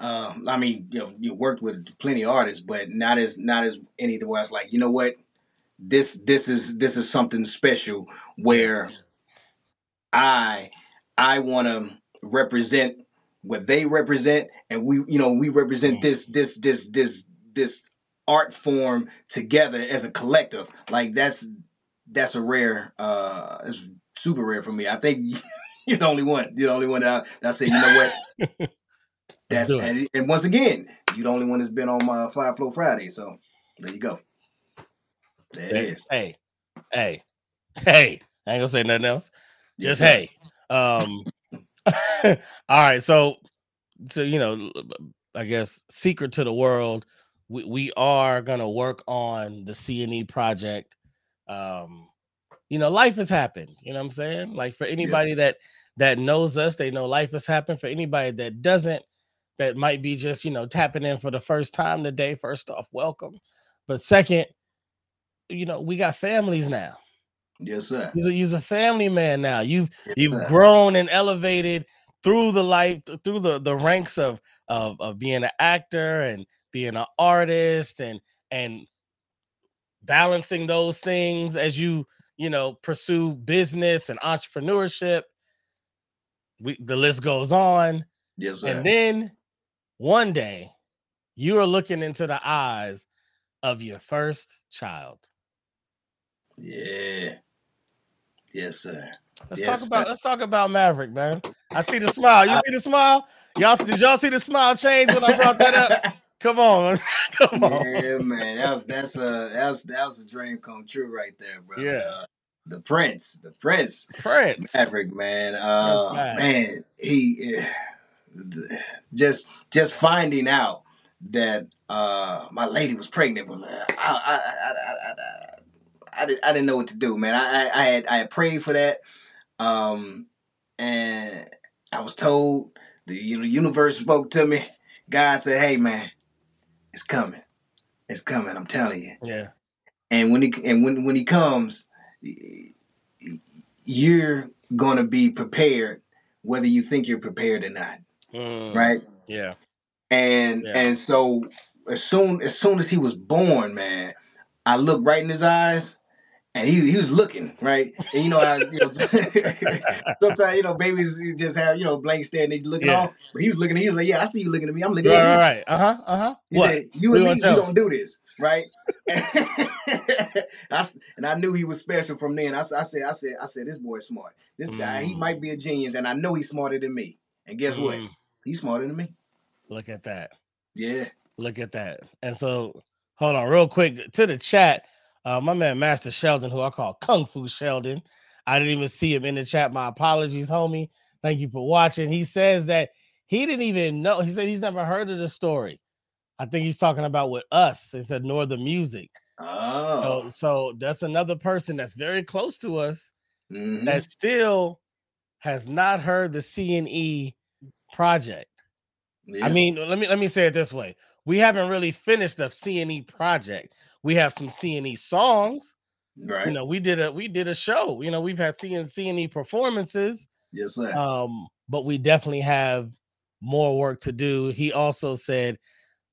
Um, I mean, you know, you worked with plenty of artists, but not as not as any where it's like, you know what, this this is this is something special where I I want to represent what they represent, and we you know we represent Mm. this this this this this art form together as a collective. Like that's that's a rare, uh, it's super rare for me. I think *laughs* you're the only one. You're the only one that I, that I say, you know what. *laughs* That's and, and once again, you're the only one that's been on my Fire Flow Friday. So there you go. There it Hey, is. hey, hey, hey. I ain't gonna say nothing else. Just hey. Um *laughs* all right, so so you know, I guess secret to the world, we, we are gonna work on the CNE project. Um, you know, life has happened, you know what I'm saying? Like for anybody that that knows us, they know life has happened. For anybody that doesn't, that might be just, you know, tapping in for the first time today. First off, welcome. But second, you know, we got families now. Yes, sir. You're a, you're a family man now. You've Yes, you've sir. grown and elevated through the life through the the ranks of of of being an actor and being an artist and and balancing those things as you you know pursue business and entrepreneurship we the list goes on Yes, sir. and then one day you are looking into the eyes of your first child yeah. Yes, sir. let's Yes, talk about sir. let's talk about maverick man i see the smile you see the smile y'all did y'all see the smile change when i brought that up *laughs* *laughs* come on *laughs* come on yeah, man. That was that's a that was that was a dream come true right there, bro. Yeah. Uh, the prince, the prince, prince Maverick, man. Uh, man, he eh, just just finding out that uh my lady was pregnant. uh, I I I I, I, I, didn't, I didn't know what to do, man. I, I I had I had prayed for that, um, and I was told the you know, universe spoke to me. God said, "Hey, man, it's coming. It's coming. I'm telling you." yeah and when he and when when he comes, you're gonna be prepared, whether you think you're prepared or not, Mm, right? yeah And Yeah. and so as soon as soon as he was born, man, I looked right in his eyes. And he, he was looking right, and you know how you know *laughs* sometimes you know babies just have you know blank stare and they looking Yeah. off, but he was looking. He was like, "Yeah, I see you looking at me. I'm looking right at you." right, right. uh-huh uh-huh He what said, "You We and me, gonna we don't do this, right?" *laughs* I s- and I knew he was special from then. I said, "I said, I said, this boy's smart. This guy, he Mm. might be a genius, and I know he's smarter than me. And guess what? Mm, He's smarter than me. look at that Yeah. Look at that. And so, hold on, real quick to the chat. Uh, my man, Master Sheldon, who I call Kung Fu Sheldon. I didn't even see him in the chat. My apologies, homie. Thank you for watching. He says that he didn't even know. He said he's never heard of the story. I think he's talking about with us. He said nor the music. Oh. So, so that's another person that's very close to us Mhm. that still has not heard the CNE project. Yeah. I mean, let me let me say it this way: we haven't really finished the CNE project. We have some C and E songs. right. You know, we did a we did a show. You know, we've had C and C E performances. yes, sir. Um, but we definitely have more work to do. He also said,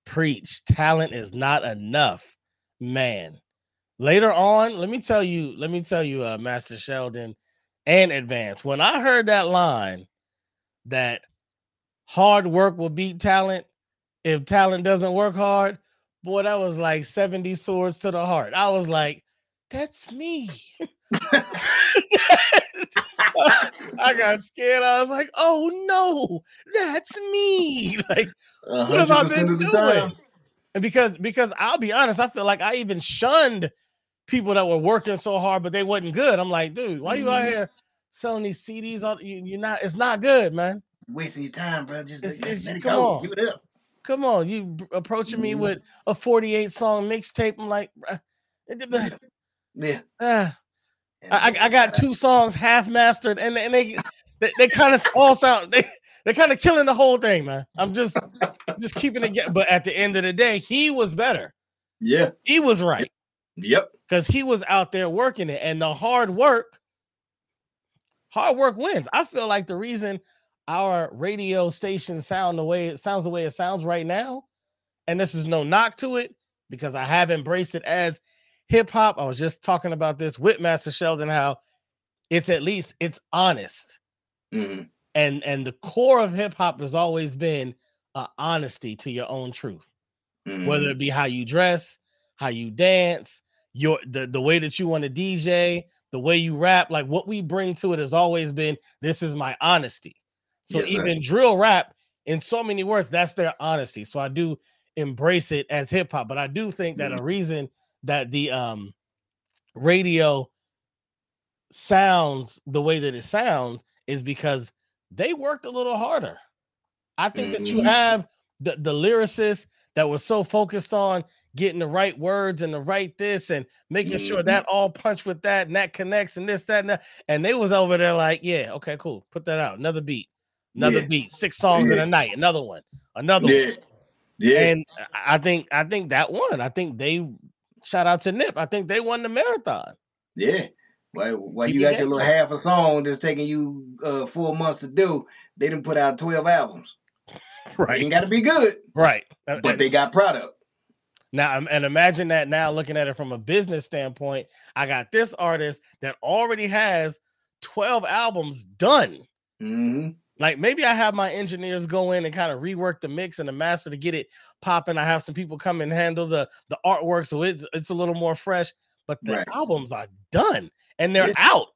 "Preach, talent is not enough, man." Later on, let me tell you, let me tell you, uh, Master Sheldon and Edvanzd. When I heard that line, that hard work will beat talent if talent doesn't work hard, boy, that was like 70 swords to the heart. I was like, that's me. *laughs* I got scared. I was like, oh no, that's me. *laughs* Like, what have I been percent of the doing? time. and because because I'll be honest, I feel like I even shunned people that were working so hard, but they wasn't good. I'm like, dude, why you out Mhm. here selling these CDs? All you, you're not. It's not good, man. Wasting your time, bro. Just It's- let, it's- let it go. on. Give it up. Come on, you approaching me Mhm. with a 48 song mixtape. I'm like, bruh, it dep- Yeah. *sighs* Ah. I, I- got uh, two songs half mastered, and, and they they, they kind of all sound they they're kind of killing the whole thing, man. I'm just just keeping it. But at the end of the day, he was better. Yeah. He was right Yep. because he was out there working it, and the hard work, hard work wins. I feel like the reason our radio station sound the way it sounds the way it sounds right now, and this is no knock to it because I have embraced it as hip hop. I was just talking about this with Master Sheldon how it's at least it's honest. Hmm and and the core of hip hop has always been uh, honesty to your own truth. Hmm whether it be how you dress how you dance your the, the way that you want to dj the way you rap like what we bring to it has always been this is my honesty so Yes, even drill rap in so many words that's their honesty so i do embrace it as hip hop but i do think that a reason that the um radio sounds the way that it sounds is because they worked a little harder. I think that you Mhm. have the, the lyricists that were so focused on getting the right words and the right this and making sure Mhm. that all punch with that and that connects and this, that, and that. And they was over there like, yeah, okay, cool. Put that out. Another beat, another Yeah. beat, six songs in a night, another one, another Yeah. one. Yeah. And I think I think that one. I think they shout out to Nip. I think they won the marathon. Yeah. Well, while you got your little half a song that's taking you uh, four months to do, they didn't put out twelve albums. *laughs* Right. ain't got to be good, Right. And- but they got product. Now, um, and imagine that now looking at it from a business standpoint, I got this artist that already has 12 albums done. hmm Like maybe I have my engineers go in and kind of rework the mix and the master to get it popping. I have some people come and handle the the artwork, so it's it's a little more fresh. But the Right. albums are done and they're Yeah. out.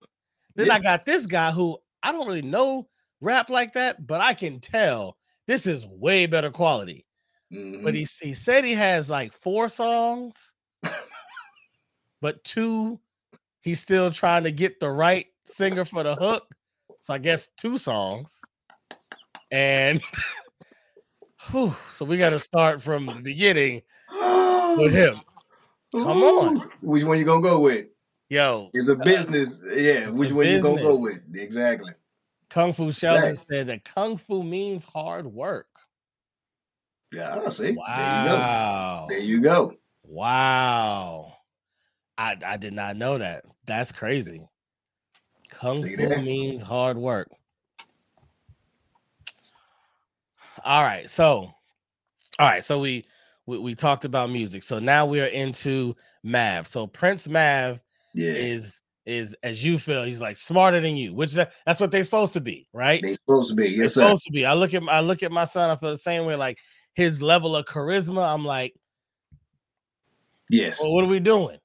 Then Yeah. I got this guy who I don't really know rap like that, but I can tell this is way better quality. hmm But he he said he has like four songs, but two, he's still trying to get the right singer for the hook. So I guess two songs. And *laughs* whew, so we got to start from the beginning with him. Come on. Which one you gonna go with? Yo, It's a uh, business. Yeah. Which a one you gonna go with? Exactly. Kung Fu Sheldon Right. said that Kung Fu means hard work. Yeah. I see. Wow. There you go. There you go. Wow. I I did not know that. That's crazy. Kung See Fu there? means hard work. All right, so all right, so we, we we talked about music. So now we are into Mav. So Prince Mav Yeah. is is as you feel, he's like smarter than you, which that's what they're supposed to be, right? They're supposed to be. They're Yes, sir. supposed to be. I look at I look at my son, I feel the same way, like his level of charisma. I'm like, Yes. well, what are we doing?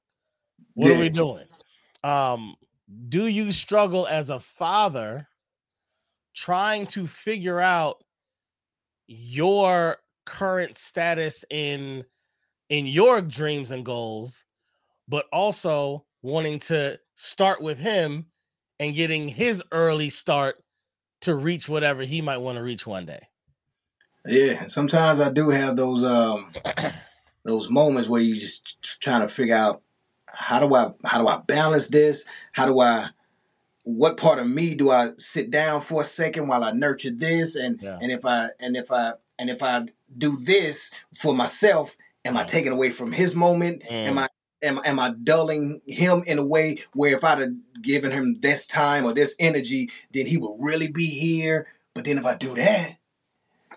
What are we doing? Um, do you struggle as a father trying to figure out your current status in in your dreams and goals, but also wanting to start with him and getting his early start to reach whatever he might want to reach one day? Yeah. Sometimes I do have those um *clears throat* those moments where you just trying to figure out how do I how do I balance this? How do I what part of me do I sit down for a second while I nurture this and Yeah. and if I and if I and if I do this for myself, am I Mm. taking away from his moment? Am Mm. I am, am I dulling him in a way where if I'd have given him this time or this energy, then he would really be here. But then if I do that,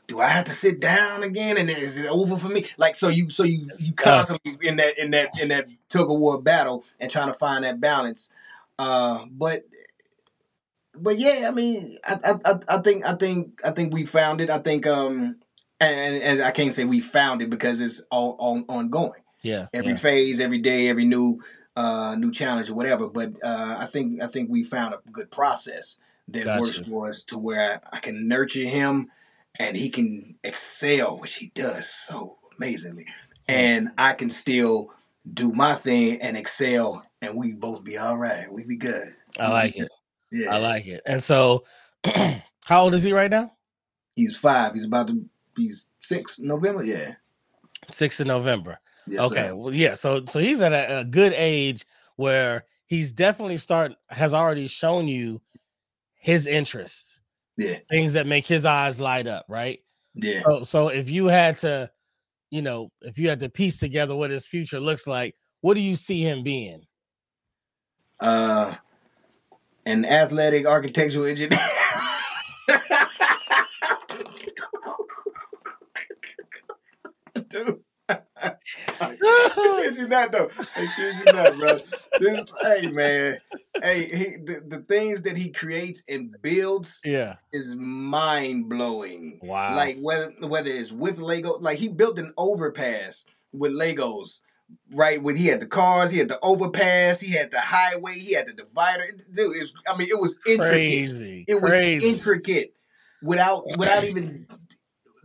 do I have to sit down again and is it over for me? Like so you so you you constantly in that in that in that tug of war battle and trying to find that balance. Uh but but yeah, I mean I I, I- think I think I think we found it. I think um and, and I can't say we found it because it's all on ongoing Yeah. every yeah. phase, every day, every new uh new challenge or whatever. But uh I think I think we found a good process that Got works for us to where I can nurture him and he can excel, which he does so amazingly. And I can still do my thing and excel and we both be all right. We be good. I like it. Good. Yeah. I like it. And so, *clears throat* how old is he right now? He's five. He's about to be six November. Yeah. Six of November. Yes, okay. sir. Well, yeah. So, so he's at a, a good age where he's definitely start has already shown you his interests, Yeah. things that make his eyes light up, right? Yeah. So, so if you had to, you know, if you had to piece together what his future looks like, what do you see him being? Uh an athletic architectural engineer. Dude. *laughs* I kid you not though. I kid you not, bro. This hey man. Hey, he the, the things that he creates and builds Yeah. is mind blowing. Wow. Like whether whether it's with Lego, like he built an overpass with Legos, right? When he had the cars, he had the overpass, he had the highway, he had the divider. Dude, it's, I mean, it was intricate. crazy. It was crazy. intricate without without even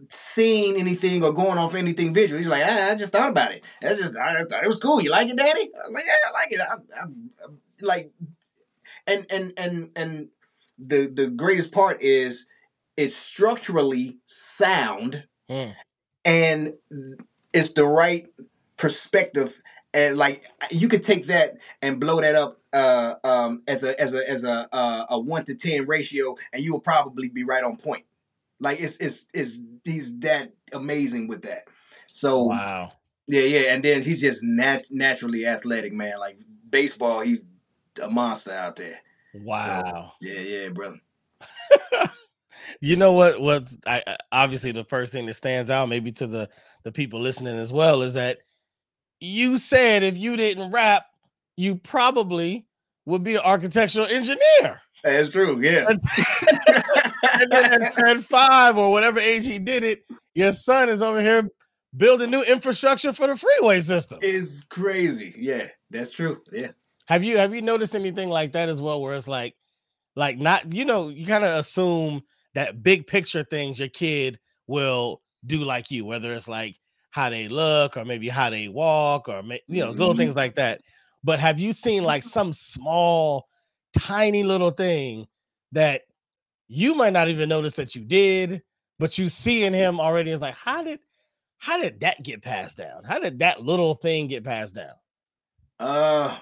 seeing anything or going off anything visual. He's like, I, I just thought about it. I just I thought it was cool. You like it, Daddy? I'm like, yeah, I like it. I, I, I'm like, and and and and the the greatest part is it's structurally sound Mm. and it's the right perspective and like you could take that and blow that up uh um as a as a as a uh, a 1 to 10 ratio and you will probably be right on point like it's it's it's he's that amazing with that so Wow. yeah yeah and then he's just nat- naturally athletic man like baseball he's a monster out there. Wow. So, yeah, yeah, brother. *laughs* you know what? What's I, obviously the first thing that stands out, maybe to the the people listening as well, is that you said if you didn't rap, you probably would be an architectural engineer. That's true. Yeah. and *laughs* then at five or whatever age he did it, your son is over here building new infrastructure for the freeway system. It's crazy. Yeah, that's true. Yeah. Have you have you noticed anything like that as well, where it's like, like not you know you kind of assume that big picture things your kid will do like you, whether it's like how they look or maybe how they walk or you know little mm-hmm. things like that. But have you seen like some small, tiny little thing that you might not even notice that you did, but you see in him already? is like how did how did that get passed down? How did that little thing get passed down? Uh,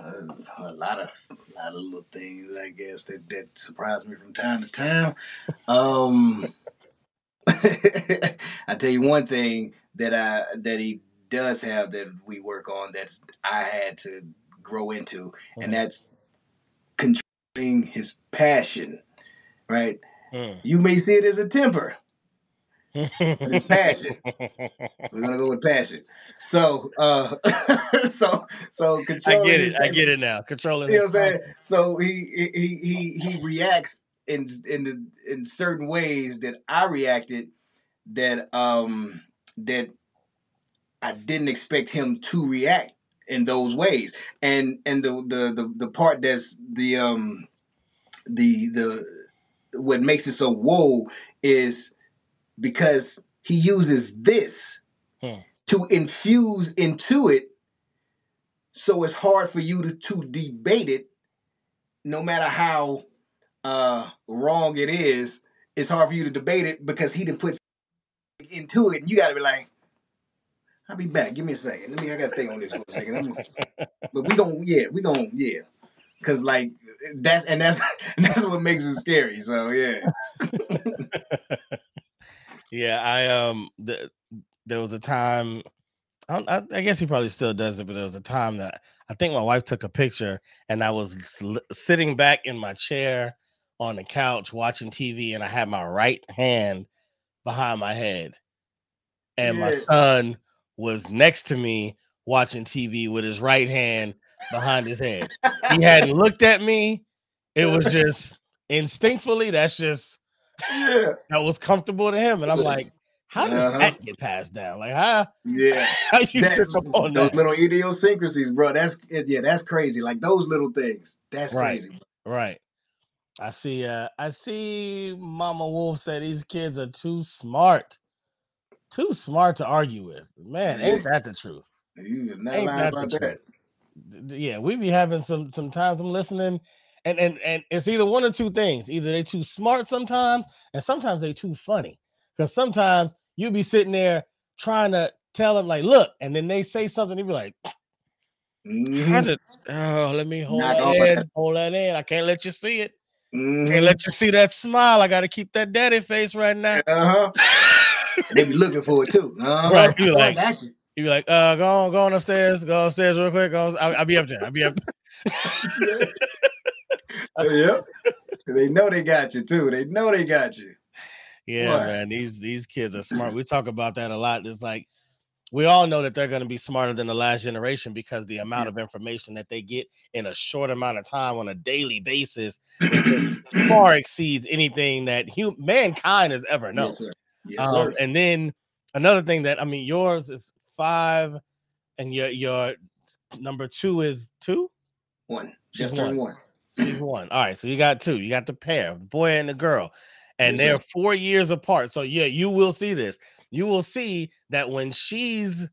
a lot of a lot of little things, I guess that that surprise me from time to time. Um, *laughs* I tell you one thing that I that he does have that we work on that's I had to grow into, mm. and that's controlling his passion. Right? Mm. You may see it as a temper, but it's passion. *laughs* We're gonna go with passion. So, uh, *laughs* so, so controlling. I get it. I get it now. Controlling. You know what I'm saying? So he he he he reacts in in the, in certain ways that I reacted that um that I didn't expect him to react in those ways. And and the the the, the part that's the um the the what makes it so whoa is because he uses this hmm. to infuse into it so it's hard for you to, to debate it no matter how uh, wrong it is it's hard for you to debate it because he didn't put into it and you got to be like i'll be back. Give me a second. Let me i gotta think on this for a second. *laughs* But we gonna yeah we gonna yeah. Because like that's and that's *laughs* and that's what makes it scary so yeah. *laughs* Yeah, I um the, there was a time I, I, guess he probably still does it, but there was a time that I think my wife took a picture and I was sl- sitting back in my chair on the couch watching TV and I had my right hand behind my head. And yeah. my son was next to me watching TV with his right hand behind his head. he hadn't *laughs* looked at me. It was just instinctively, that's just yeah. *laughs* that was comfortable to him. And I'm like, how did uh-huh. that get passed down? Like how? Yeah, *laughs* how you that, upon those that? little idiosyncrasies, bro. That's yeah, that's crazy. Like those little things. That's right. crazy. Right. I see. Uh, I see. Mama Wolf said these kids are too smart, too smart to argue with. Man, ain't that the truth? You not ain't lying about that. Yeah, we be having some sometimes I'm listening and and and it's either one or two things. Either they're too smart sometimes, and sometimes they're too funny. Because sometimes you'll be sitting there trying to tell them, like, look, and then they say something, you be like, mm-hmm. oh, let me hold that in, hold that in. I can't let you see it. Mm-hmm. Can't let you see that smile. I gotta keep that daddy face right now. Uh-huh. *laughs* they be looking for it too. Uh-huh. Right. You like, you. you be like, uh, go on, go on upstairs, go upstairs real quick. Go on, I'll, I'll be up there. I'll be up. There. *laughs* Yep. They know they got you too. They know they got you. Yeah, what? man. These these kids are smart. We talk about that a lot. It's like we all know that they're going to be smarter than the last generation because the amount yeah. of information that they get in a short amount of time on a daily basis *clears throat* far exceeds anything that hum- mankind has ever known. Yes, sir. Yes, um, sir. And then another thing that I mean, yours is five, and your your number two is two. One, just one. one. She's one. All right, so you got two. You got the pair, the boy and the girl, and yes, they're four years apart. So yeah, you will see this. You will see that when she's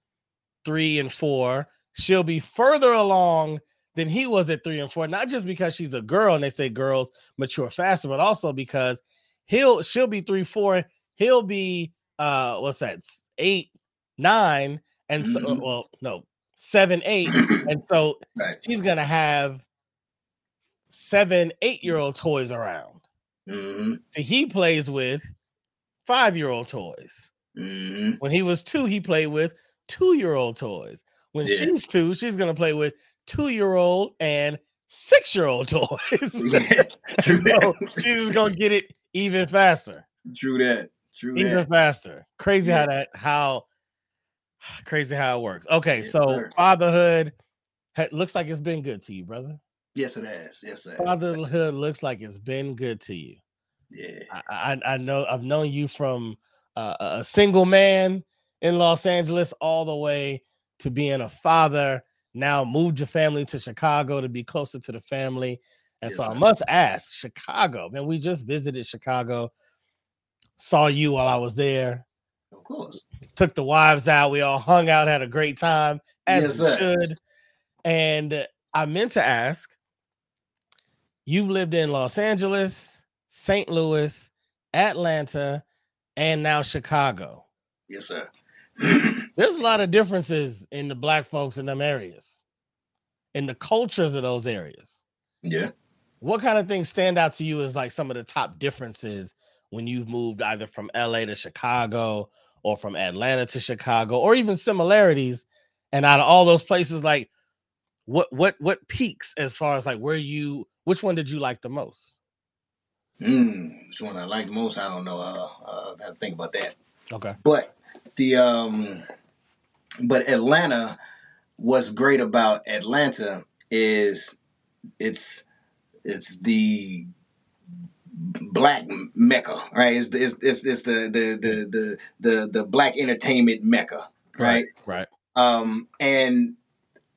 three and four, she'll be further along than he was at three and four. Not just because she's a girl and they say girls mature faster, but also because he'll she'll be three, four. He'll be uh, what's that? Eight, nine, and so mm-hmm. well, no, seven, eight, *coughs* and so right. she's gonna have seven, eight year old toys around. Mm-hmm. So he plays with five year old toys. Mm-hmm. When he was two, he played with two year old toys. When yeah. she's two, she's gonna play with two year old and six year old *laughs* toys. Yeah, *laughs* so she's just gonna get it even faster. True that. True that. even that. faster. Crazy Yeah. how that how *sighs* crazy how it works. Okay, Yes, so sir. fatherhood looks like it's been good to you, brother. Yes, it has. Yes, it has. Fatherhood looks like it's been good to you. Yeah. I I, I know I've known you from uh, a single man in Los Angeles all the way to being a father. Now moved your family to Chicago to be closer to the family. And Yes, so I must ask, Chicago, man, we just visited Chicago, saw you while I was there, Of course. took the wives out. We all hung out, had a great time, as Yes, we should. And I meant to ask, you've lived in Los Angeles, St. Louis, Atlanta, and now Chicago. Yes, sir. *clears throat* There's a lot of differences in the black folks in them areas, in the cultures of those areas. yeah. What kind of things stand out to you as like some of the top differences when you've moved either from LA to Chicago or from Atlanta to Chicago, or even similarities? And out of all those places, like what what what peaks as far as like where you which one did you like the most? Mm, which one I like most? I don't know. Uh, uh, I to think about that. Okay. But the um, but Atlanta. What's great about Atlanta is it's it's the black mecca, right? It's the it's, it's, it's the, the the the the the black entertainment mecca, right? Right. um, and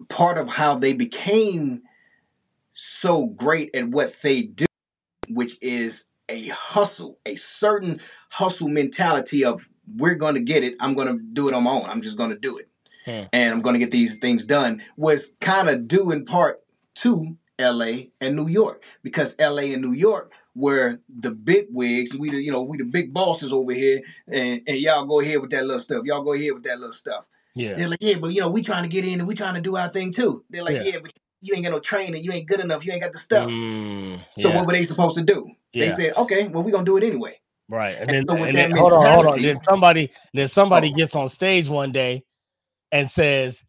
part of how they became so great at what they do, which is a hustle, a certain hustle mentality of we're going to get it. I'm going to do it on my own. I'm just going to do it, Hmm. and I'm going to get these things done. Was kind of due in part to L.A. and New York because L.A. and New York were the big wigs. We the you know we the big bosses over here, and, and y'all go ahead with that little stuff. Y'all go ahead with that little stuff. Yeah. They're like, yeah, but you know, we trying to get in and we trying to do our thing too. They're like, Yeah. yeah, but you ain't got no training, you ain't good enough, you ain't got the stuff. Mm, So what were they supposed to do? They said, okay, well, we're gonna do it anyway. right. And and then, so and then hold on, hold on. Then somebody, then somebody Oh. gets on stage one day and says,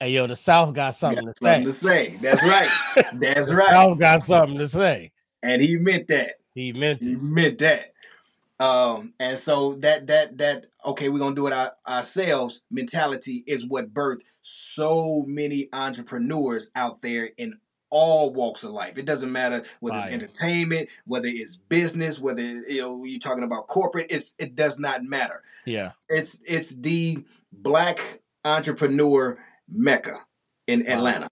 "Hey, yo, the South got something Got to say. to say. That's right. *laughs* That's right. South got something to say." And he meant that. He meant He it. meant that. Um, and so that that that okay, we're gonna do it our, ourselves mentality is what birthed so many entrepreneurs out there in all walks of life. It doesn't matter whether Fire. it's entertainment, whether it's business, whether you know you're talking about corporate. It's it does not matter. Yeah. It's it's the black entrepreneur mecca in Wow. Atlanta.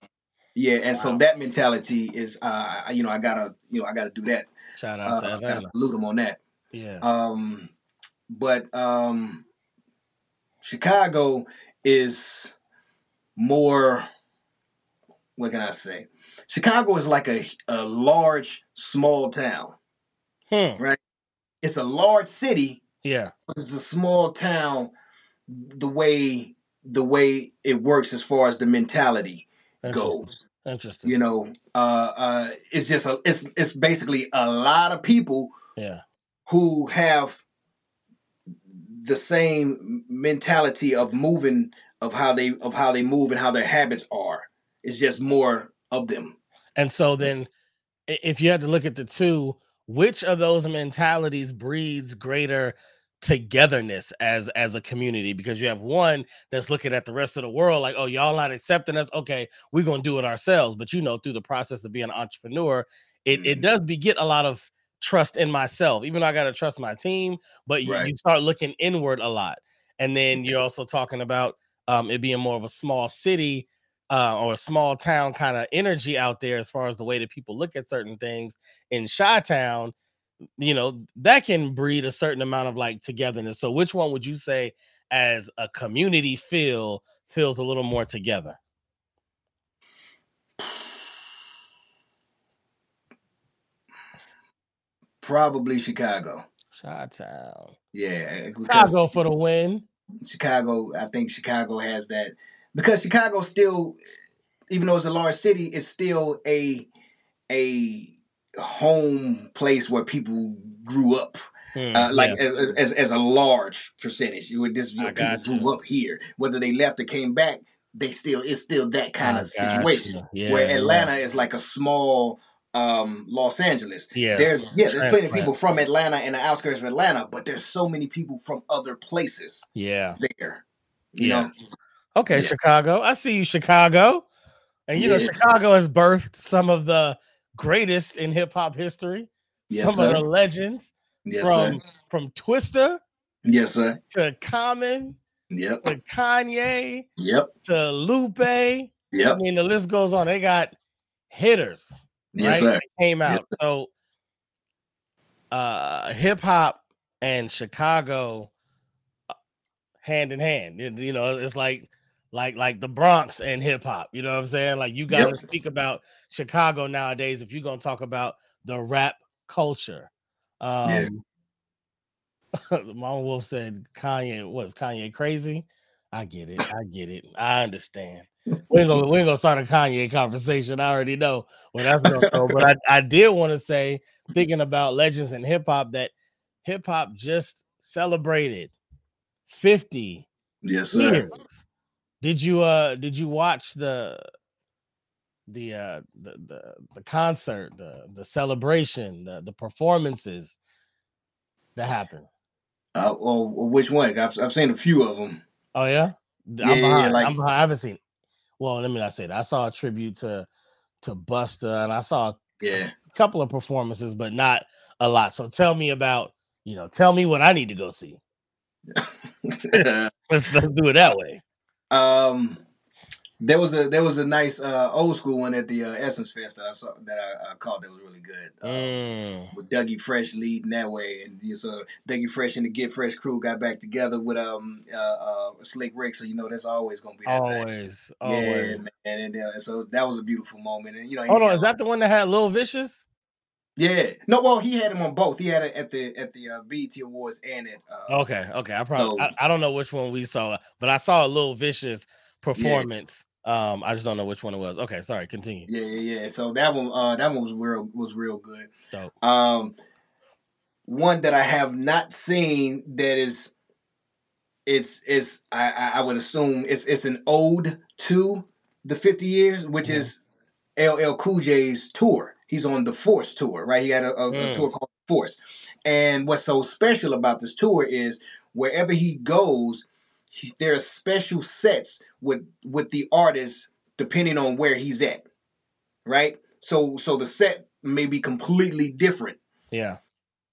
Yeah, and so that mentality is uh you know I gotta you know I gotta do that. Shout out Uh, to I gotta Atlanta. salute them on that. Yeah. Um, but um, Chicago is more. What can I say? Chicago is like a a large small town. Hmm. It's a large city, Yeah. but it's a small town. The way the way it works as far as the mentality Interesting. goes, Interesting. you know, uh, uh, it's just a it's it's basically a lot of people Yeah. who have the same mentality of moving of how they of how they move and how their habits are. It's just more of them. And so then, if you had to look at the two, which of those mentalities breeds greater togetherness as as a community? Because you have one that's looking at the rest of the world like, oh, y'all not accepting us. Okay, we're gonna do it ourselves. But you know, through the process of being an entrepreneur, it, it Mhm. does beget a lot of trust in myself. Even though I gotta trust my team, but you, Right. you start looking inward a lot. And then you're also talking about um, it being more of a small city uh, or a small town kind of energy out there as far as the way that people look at certain things in Chi Town, you know, that can breed a certain amount of like togetherness. So, which one would you say, as a community feel, feels a little more together? Probably Chicago. Chi Town, Yeah, Chicago for the win. Chicago, I think Chicago has that because Chicago still, even though it's a large city, it's still a a home place where people grew up. Hmm, uh, like yeah, as, as as a large percentage. You would this you know, people you. grew up here, whether they left or came back. they still it's still that kind of situation yeah, where Atlanta yeah. is like a small um, Los Angeles. Yeah, there's yeah, there's plenty of people from Atlanta and the outskirts of Atlanta, but there's so many people from other places. Yeah, there. You yeah. know. Okay, yeah. Chicago. I see you, Chicago. And you yeah. know, Chicago has birthed some of the greatest in hip hop history. Yes, some sir. of the legends. Yes, from sir. from Twista. Yes, sir. To Common. Yep. To Kanye. Yep. To Lupe. Yep. I mean, the list goes on. They got hitters. Yes, right? came out. Yes, so uh hip hop and Chicago uh, hand in hand. You know, it's like like like the Bronx and hip hop. You know what I'm saying? Like you got to yep. speak about Chicago nowadays if you're gonna talk about the rap culture. Um *laughs* yeah. Mama Wolf said Kanye was Kanye crazy. I get it. I get it. I understand. We ain't gonna we ain't gonna start a Kanye conversation. I already know where that's gonna go. But I, I did want to say, thinking about legends in hip hop, that hip hop just celebrated 50 yes, sir. years. Did you uh did you watch the the uh the the, the concert, the the celebration, the, the performances that happened? Uh, well, which one? I've, I've seen a few of them. Oh yeah, yeah, I'm yeah, like, I'm I haven't seen. Well, let me not say that. I saw a tribute to to Busta, and I saw yeah a couple of performances, but not a lot. So tell me about you know, tell me what I need to go see. *laughs* *laughs* let's let's do it that way. Um, there was a there was a nice uh, old school one at the uh, Essence Fest that I saw that I, I caught that was really good. Um, mm. With Dougie Fresh leading that way, and you so Dougie Fresh and the Get Fresh crew got back together with um uh, uh Slick Rick. So you know that's always gonna be always, thing. always. Yeah, man. And uh, so that was a beautiful moment. And you know, hold on, is that the one that had Lil Vicious? Yeah. No, well, he had him on both. He had it at the at the uh, BET Awards and at. Uh, okay, okay. I probably so, I, I, don't know which one we saw, but I saw a Lil Vicious performance. Um, I just don't know which one it was. Okay, sorry. Continue. Yeah, yeah, yeah. So that one, uh, that one was real was real good. Dope. Um, one that I have not seen that is, it's it's I I would assume it's it's an ode to the fifty years, which mm-hmm. is LL Cool J's tour. He's on the Force tour, right? He had a, a, mm. a tour called Force, and what's so special about this tour is wherever he goes, he, there are special sets with with the artist depending on where he's at, right? So so the set may be completely different. Yeah.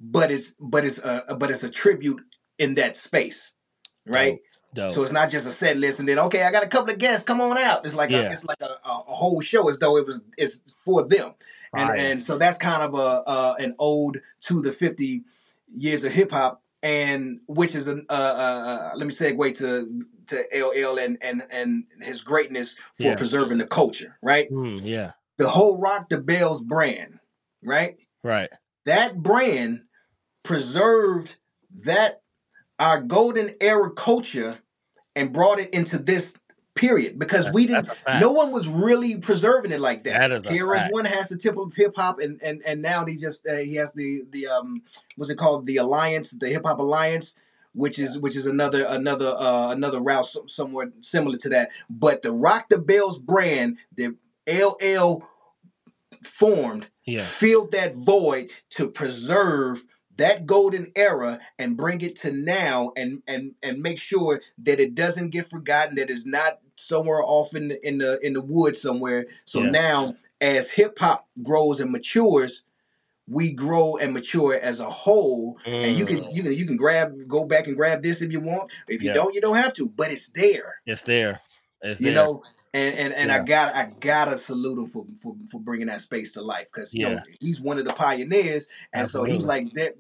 But it's but it's a but it's a tribute in that space, right? Dope. Dope. So it's not just a set list and then okay, I got a couple of guests, come on out. It's like yeah. a, it's like a, a, whole show as though it was it's for them, and right. and so that's kind of a uh, an ode to the fifty years of hip hop and which is a, uh, uh, uh, let me segue to to LL and and and his greatness for yeah. preserving the culture, right? Mm, yeah. The whole Rock the Bells brand, right? Right. That brand preserved that our golden era culture and brought it into this period. Because that's, we didn't no one was really preserving it like that. That is KRS One has the tip of hip hop and and and now he just uh, he has the the um what's it called? The alliance the hip hop alliance which is which is another another uh another route somewhere similar to that. But the Rock the Bells brand the LL formed yeah. filled that void to preserve that golden era and bring it to now and and and make sure that it doesn't get forgotten that it's not somewhere off in the in the in the woods somewhere so yeah. now as hip hop grows and matures we grow and mature as a whole mm. and you can you can you can grab go back and grab this if you want if you yeah. don't you don't have to but it's there it's there it's you there. know and and, and yeah. i got i gotta salute him for for, for bringing that space to life because you know he's one of the pioneers and Absolutely. so he's like that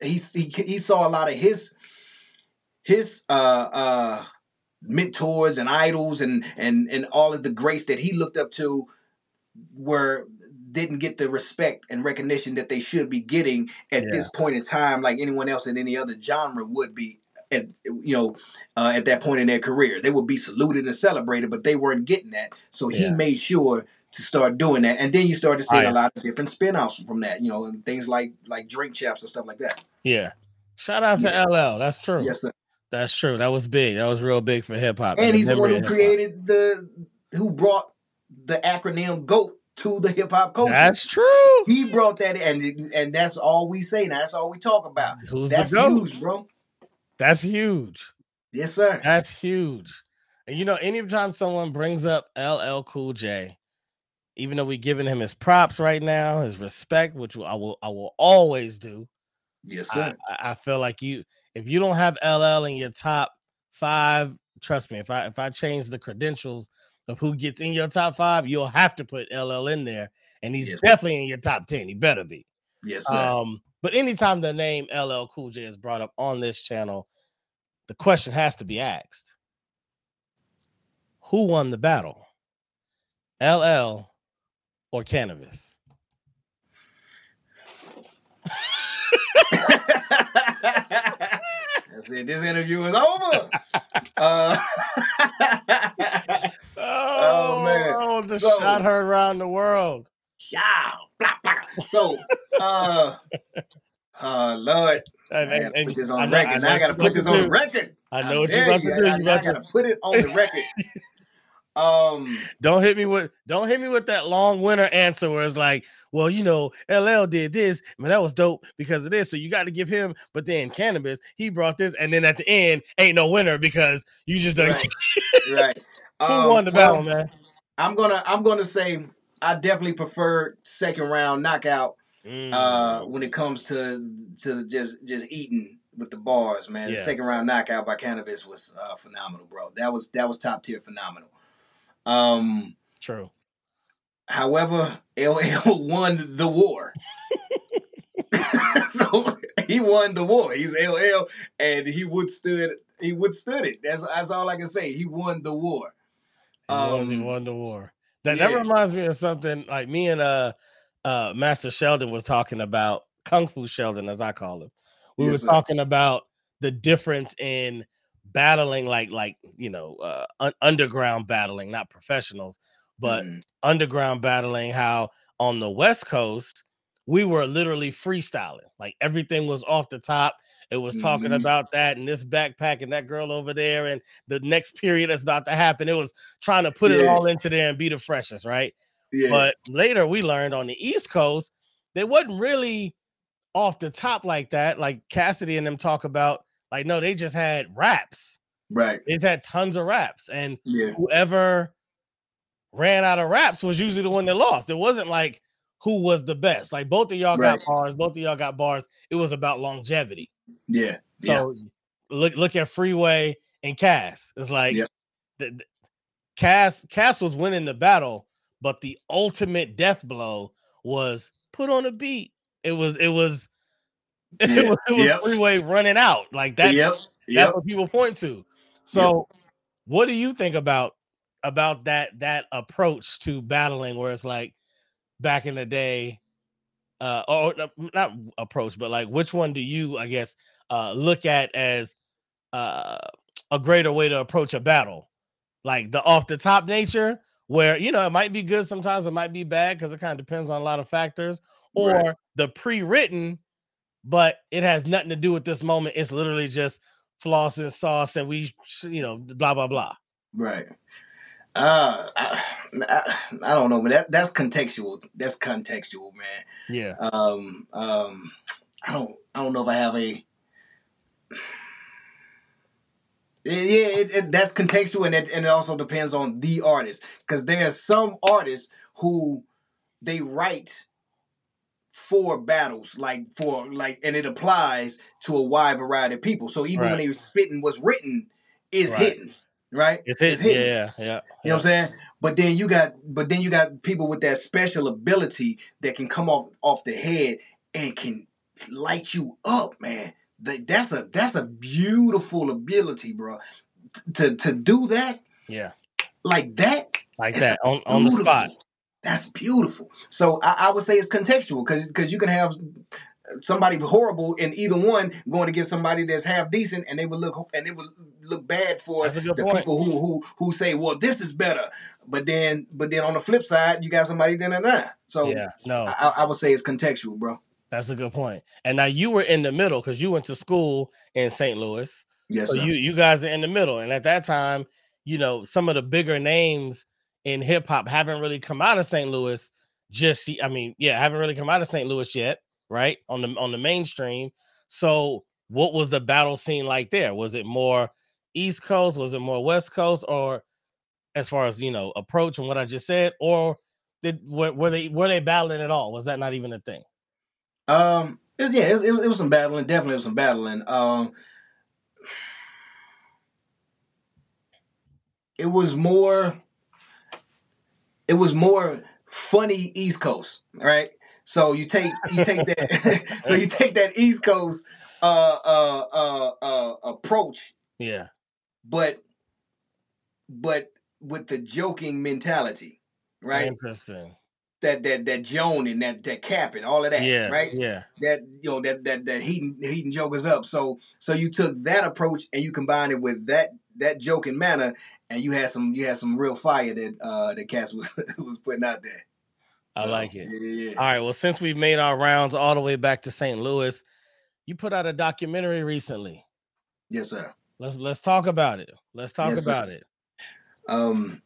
he, he he saw a lot of his his uh uh mentors and idols and and and all of the greats that he looked up to were didn't get the respect and recognition that they should be getting at yeah. this point in time like anyone else in any other genre would be at you know uh, at that point in their career. They would be saluted and celebrated but they weren't getting that. So yeah. he made sure to start doing that. And then you started seeing a lot of different spin-offs from that you know and things like like Drink Champs and stuff like that. Yeah. Shout out to yeah. ll that's true. Yes sir That's true. That was big. That was real big for hip hop. And he's the one who created the who brought the acronym GOAT to the hip hop culture. That's true. He brought that in, and and that's all we say now. That's all we talk about. Who's that's huge, bro. That's huge. Yes, sir. That's huge. And you know, anytime someone brings up LL Cool J, even though we're giving him his props right now, his respect, which I will I will always do. Yes, sir. I I feel like you if you don't have LL in your top five, trust me, if I if I change the credentials of who gets in your top five, you'll have to put LL in there. And he's Yes. definitely in your top 10. He better be. Yes, sir. Um, but anytime the name LL Cool J is brought up on this channel, the question has to be asked: Who won the battle, LL or Canibus? *laughs* *laughs* That's it. This interview is over. *laughs* Uh, *laughs* Oh, man. oh, the So- shot heard around the world. yeah, blah, blah. So, uh, uh, Lord, And- I and- gotta and put this I on know- record. I know I gotta put this on record. I know what you're about to do. I, I about to- gotta put it on the record. *laughs* Um, Don't hit me with don't hit me with that long winter answer where it's like, well, you know, LL did this, man, that was dope because of this. So you got to give him, but then Canibus, he brought this, and then at the end, ain't no winner because you just done right, *laughs* right. who Um, won the battle, man. I'm gonna, I'm gonna say I definitely prefer second round knockout uh Mm, when it comes to to just just eating with the bars man the second round knockout by Canibus was uh phenomenal bro that was that was top tier phenomenal um true. However ll won the war. *laughs* So he won the war. He's ll and he withstood he withstood it. That's that's all i can say. He won the war. He won, he Um, won the war. That that reminds me of something like me and uh uh Master Sheldon was talking about Kung Fu Sheldon, as I call him. We Yes, were sir. talking about the difference in battling, like like you know, uh, un- underground battling, not professionals, but mhm, underground battling. How on the West Coast we were literally freestyling, like everything was off the top. It was talking Mhm. about that and this backpack and that girl over there and the next period that's about to happen. It was trying to put it all into there and be the freshest, right? yeah But later we learned on the East Coast, they wasn't really off the top like that. Like Cassidy and them talk about, like, no, they just had raps. right They just had tons of raps. And yeah whoever ran out of raps was usually the one that lost. It wasn't like who was the best. Like both of y'all Right. got bars, both of y'all got bars. It was about longevity. yeah yeah So look look at Freeway and Cass. It's like Yep. the, the- Cass Cass was winning the battle, but the ultimate death blow was put on a beat. It was it was *laughs* it was, it was Yep. Freeway running out. Like that yep that's yep what people point to. So what do you think about about that that approach to battling where it's like back in the day uh or not approach but like which one do you i guess uh look at as uh a greater way to approach a battle like the off the top nature where you know it might be good sometimes it might be bad because it kind of depends on a lot of factors or Right. the pre-written but it has nothing to do with this moment it's literally just floss and sauce and we you know blah blah blah Right. Uh, I, I, I don't know, man. That that's contextual. That's contextual, man. yeah Um, um, I don't, I don't know if I have a. Yeah, it, it, that's contextual, and it, and it also depends on the artist, because there are some artists who they write for battles, like for like, and it applies to a wide variety of people. So even when they're spitting what's written is Right. hitting, right? it's hit, hitting. yeah yeah You know what I'm saying? But then you got but then you got people with that special ability that can come off off the head and can light you up, man. That, that's a that's a beautiful ability, bro. T- To to do that yeah like that like that on, on the spot. That's beautiful. So I, I would say it's contextual because because you can have somebody horrible in either one going to get somebody that's half decent and they would look and it would look bad for the point. people who who who say well this is better but then but then on the flip side you got somebody then and that so yeah no I, I would say it's contextual bro That's a good point. And now you were in the middle because you went to school in St. Louis, Yes, so sir. you you guys are in the middle, and at that time, you know, some of the bigger names in hip hop haven't really come out of St. Louis. Just, I mean, yeah, haven't really come out of St. Louis yet, right? On the on the mainstream. So, what was the battle scene like there? Was it more East Coast? Was it more West Coast? Or as far as you know, approach and what I just said, or did were, were they were they battling at all? Was that not even a thing? Um, it, yeah, it, was- it, it was some battling. Definitely was some battling. Um, it was more. It was more funny East Coast, right? So you take you take *laughs* that *laughs* so you take that East Coast uh uh uh uh approach, Yeah, but but with the joking mentality, right? Interesting. That that that joning, that that capping, all of that, Yeah, right? yeah. that you know that that that heating heating jokers up. So so you took that approach and you combined it with that that joking manner, and you had some you had some real fire that uh that Cass was *laughs* was putting out there. I like it. Yeah, yeah. All right. Well, since we've made our rounds all the way back to St. Louis, you put out a documentary recently. Yes, sir. Let's let's talk about it. Let's talk Yes, sir. about it. Um,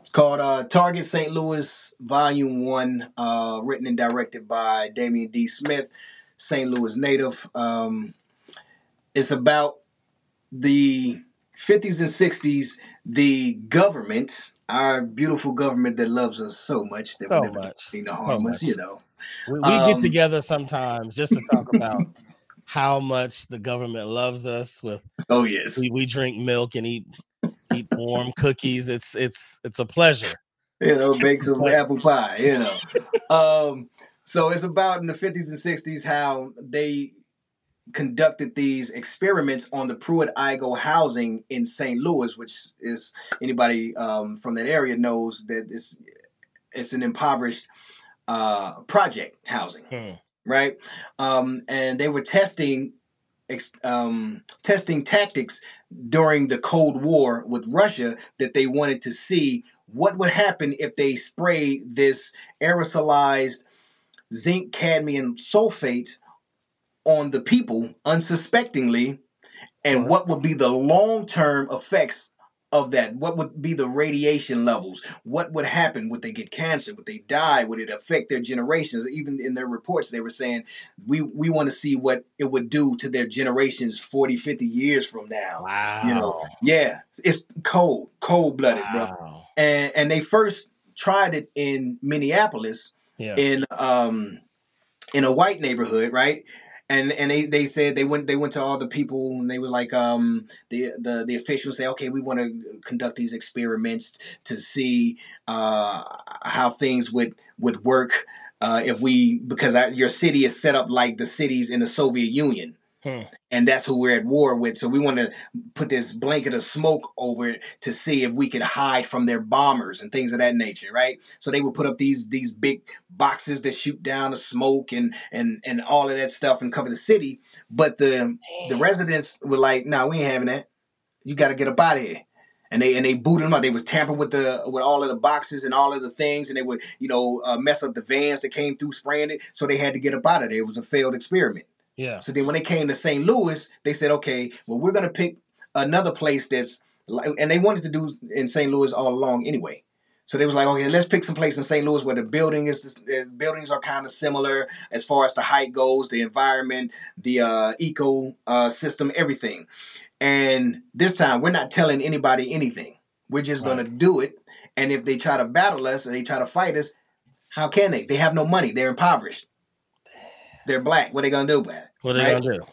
it's called uh, Target St. Louis Volume One, uh, written and directed by Damian D. Smith, St. Louis native. Um, it's about the 50s and 60s, the government, our beautiful government that loves us so much that So would never much. to harm So us, you know. We, we get Um, together sometimes just to talk about *laughs* how much the government loves us. With Oh yes, we, we drink milk and eat eat warm cookies. It's it's it's a pleasure. you know, bake some apple pie, you know. *laughs* Um, so it's about in the 50s and 60s how they conducted these experiments on the Pruitt Igoe housing in St. Louis, which is anybody um, from that area knows that it's it's an impoverished uh, project housing, Hmm. right? Um, and they were testing um, testing tactics during the Cold War with Russia that they wanted to see what would happen if they spray this aerosolized zinc cadmium sulfate on the people unsuspectingly and what would be the long-term effects of that? What would be the radiation levels? What would happen? Would they get cancer? Would they die? Would it affect their generations? Even in their reports they were saying we we want to see what it would do to their generations 40 50 years from now Wow. you know? Yeah it's cold cold-blooded bro. And and they first tried it in minneapolis Yeah. in um in a white neighborhood, right? And and they, they said they went they went to all the people and they were like um the the the officials say okay we want to conduct these experiments to see uh how things would would work uh if we because I, your city is set up like the cities in the Soviet Union Hmm. and that's who we're at war with so we want to put this blanket of smoke over it to see if we could hide from their bombers and things of that nature right so they would put up these these big boxes that shoot down the smoke and and and all of that stuff and cover the city but the the residents were like no we ain't having that you got to get up out of here and they and they booted them out. They was tampering with the with all of the boxes and all of the things, and they would you know uh, mess up the vans that came through spraying it. So they had to get up out of there. It was a failed experiment. Yeah. So then when they came to St. Louis, they said, okay, well, we're going to pick another place that's, like, and they wanted to do in St. Louis all along anyway. So they was like, okay, let's pick some place in St. Louis where the building is, the buildings are kind of similar as far as the height goes, the environment, the uh, eco uh, system, everything. And this time, we're not telling anybody anything. We're just Right. going to do it. And if they try to battle us and they try to fight us, how can they? They have no money. They're impoverished. They're black. What are they going to do about it? What are they Right? gonna do?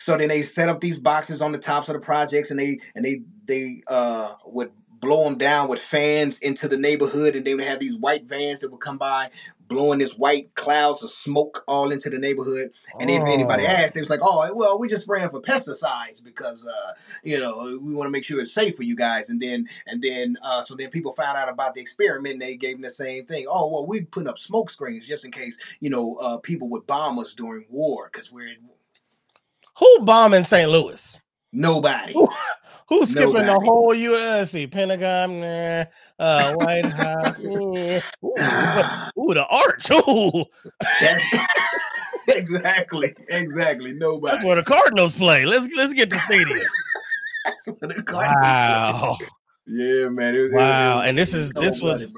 So then they set up these boxes on the tops of the projects, and they and they they uh would blow them down with fans into the neighborhood, and they would have these white vans that would come by, blowing this white clouds of smoke all into the neighborhood. And if anybody Oh. asked, they was like, "Oh, well, we just spraying for pesticides because uh you know we want to make sure it's safe for you guys." And then and then uh so then people found out about the experiment, and they gave them the same thing. Oh, well, we putting up smoke screens just in case you know uh people would bomb us during war because we're Who bombing St. Louis? nobody. Who's skipping the whole U.S. Pentagon, nah, uh, White House. *laughs* Ooh, ooh, the arch. *laughs* Ooh, That's- *laughs* exactly, exactly. that's Nobody. where the Cardinals play. Let's let's get the stadium. wow. Yeah, man. It, wow. It, it, and this is this was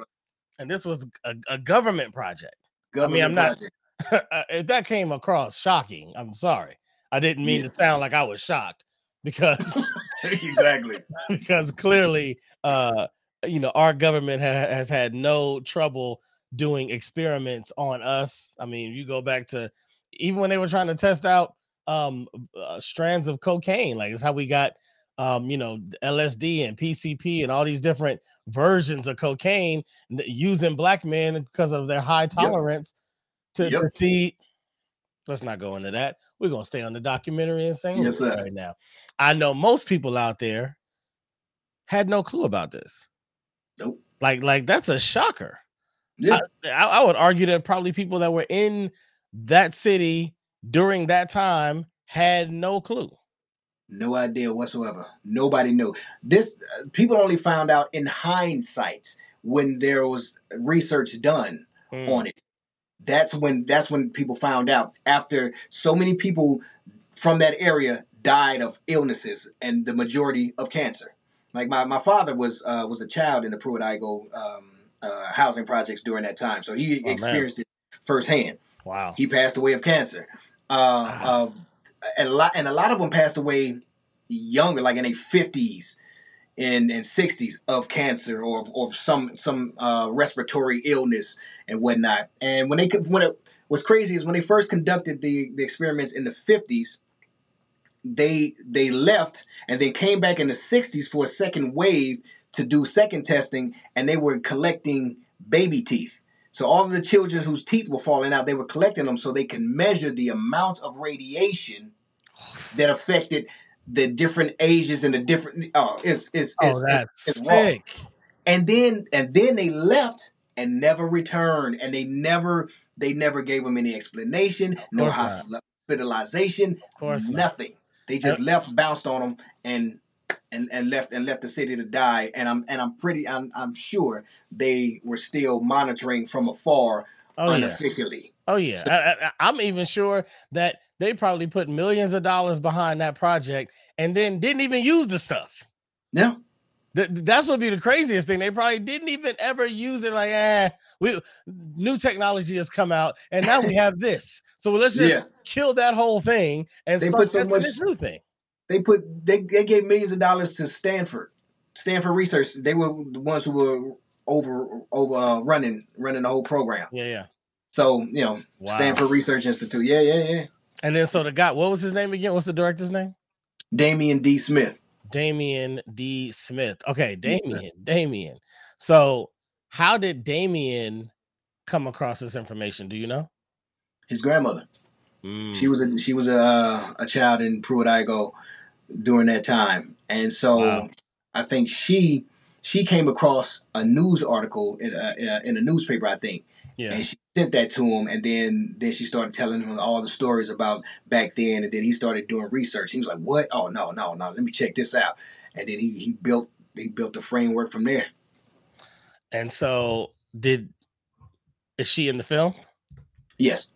and this was a, a government project. Government I mean, I'm project. not uh, if that came across shocking, I'm sorry. I didn't mean yeah. to sound like I was shocked because *laughs* exactly because clearly uh you know our government ha- has had no trouble doing experiments on us. I mean, you go back to even when they were trying to test out um uh, strands of cocaine, like it's how we got um you know LSD and PCP and all these different versions of cocaine using black men because of their high tolerance yep. to, yep. to see let's not go into that. We're gonna stay on the documentary and St. yes, right now. I know most people out there had no clue about this. Nope. Like, like that's a shocker. Yeah. I, I, would argue that probably people that were in that city during that time had no clue. No idea whatsoever. Nobody knew. This uh, people only found out in hindsight when there was research done mm. on it. That's when that's when people found out after so many people from that area died of illnesses and the majority of cancer. Like my, my father was uh, was a child in the Pruitt-Igoe um, uh, housing projects during that time, so he oh, experienced man. it firsthand. Wow. He passed away of cancer. Uh, wow. Um, and a lot and a lot of them passed away younger, like in their fifties and and sixties of cancer or or some some uh, respiratory illness and whatnot. And when they when it what's crazy is when they first conducted the the experiments in the fifties they they left and then came back in the 60s for a second wave to do second testing and they were collecting baby teeth so all of the children whose teeth were falling out they were collecting them so they can measure the amount of radiation that affected the different ages and the different oh it's it's, oh, it's, that's it's, it's sick. and then and then they left and never returned and they never they never gave them any explanation no hospitalization course nothing they just left, bounced on them, and and and left and left the city to die. And I'm and I'm pretty I'm I'm sure they were still monitoring from afar oh, unofficially. Yeah. Oh yeah, so, I, I'm even sure that they probably put millions of dollars behind that project and then didn't even use the stuff. Yeah. that's what would be the craziest thing. They probably didn't even ever use it. Like, ah, we new technology has come out, and now we have this. So let's just yeah. kill that whole thing and they start put so much, this new thing. They put they, they gave millions of dollars to Stanford, Stanford Research. They were the ones who were over over uh, running running the whole program. Yeah, yeah. So you know, wow. Stanford Research Institute. Yeah, yeah, yeah. And then so the guy, what was his name again? What's the director's name? Damien D. Smith. Damien D. Smith. Okay, Damien. Yeah. Damien. So how did Damien come across this information? Do you know? his grandmother. Mm. She was a she was a a child in Pruitt-Igoe during that time, and so wow. I think she she came across a news article in a, in a newspaper, I think, yeah. and she sent that to him, and then then she started telling him all the stories about back then, and then he started doing research. He was like, "What? Oh no, no, no! Let me check this out," and then he he built he built the framework from there. And so, did is she in the film? Yes.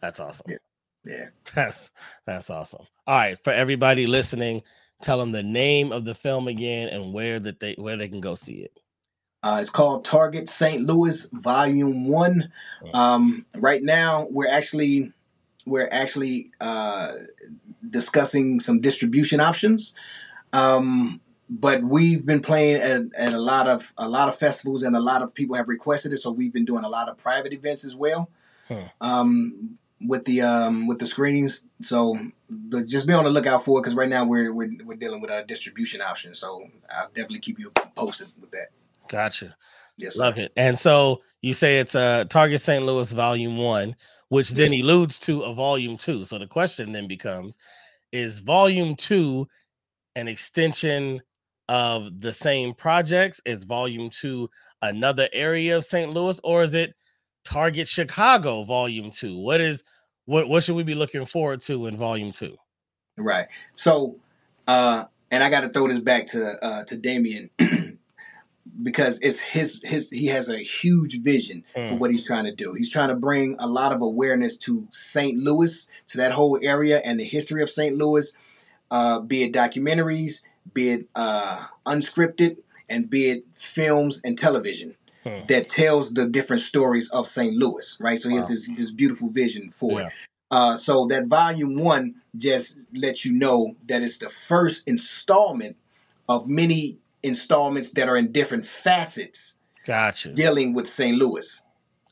That's awesome. Yeah. yeah. That's that's awesome. All right, for everybody listening, tell them the name of the film again and where that they where they can go see it. Uh, it's called Target St. Louis Volume One. Um, right now, we're actually we're actually uh, discussing some distribution options. Um, but we've been playing at, at a lot of a lot of festivals, and a lot of people have requested it. So we've been doing a lot of private events as well. Huh. Um, with the um with the screenings. So but just be on the lookout for it because right now we're, we're we're dealing with a distribution option. So I'll definitely keep you posted with that. Gotcha. Yes, love it. And so you say it's a uh, Target St. Louis Volume One, which then yes. alludes to a Volume Two. So the question then becomes: Is Volume Two an extension of the same projects? Is Volume Two another area of St. Louis, or is it Target Chicago Volume Two. What is what what should we be looking forward to in Volume Two? Right. So, uh, and I got to throw this back to uh, to Damien *clears throat* because it's his his he has a huge vision mm. for what he's trying to do. He's trying to bring a lot of awareness to St. Louis, to that whole area and the history of St. Louis, uh, be it documentaries, be it uh, unscripted and be it films and television Hmm. that tells the different stories of St. Louis, right? So he has this this beautiful vision for Yeah. it. Uh, so that volume one just lets you know that it's the first installment of many installments that are in different facets Gotcha. dealing with St. Louis.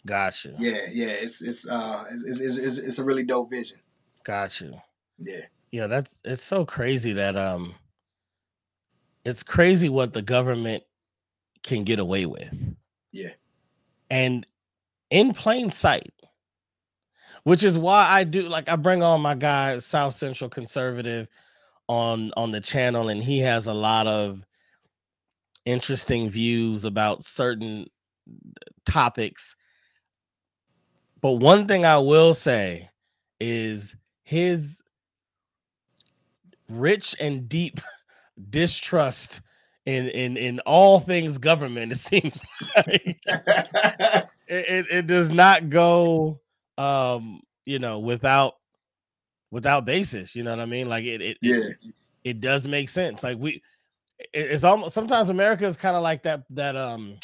Gotcha. Yeah, yeah, it's it's uh it's it's, it's, it's a really dope vision. Gotcha. Yeah, Yeah, that's it's so crazy that um it's crazy what the government can get away with. Yeah. And in plain sight. Which is why I do like I bring on my guy South Central Conservative on on the channel and he has a lot of interesting views about certain topics. But one thing I will say is his rich and deep *laughs* distrust in in in all things government it *laughs* seems like. *laughs* It, it, it does not go um you know without without basis you know what i mean? Like it it, yeah, it, it does make sense. Like we it's almost sometimes america is kind of like that that um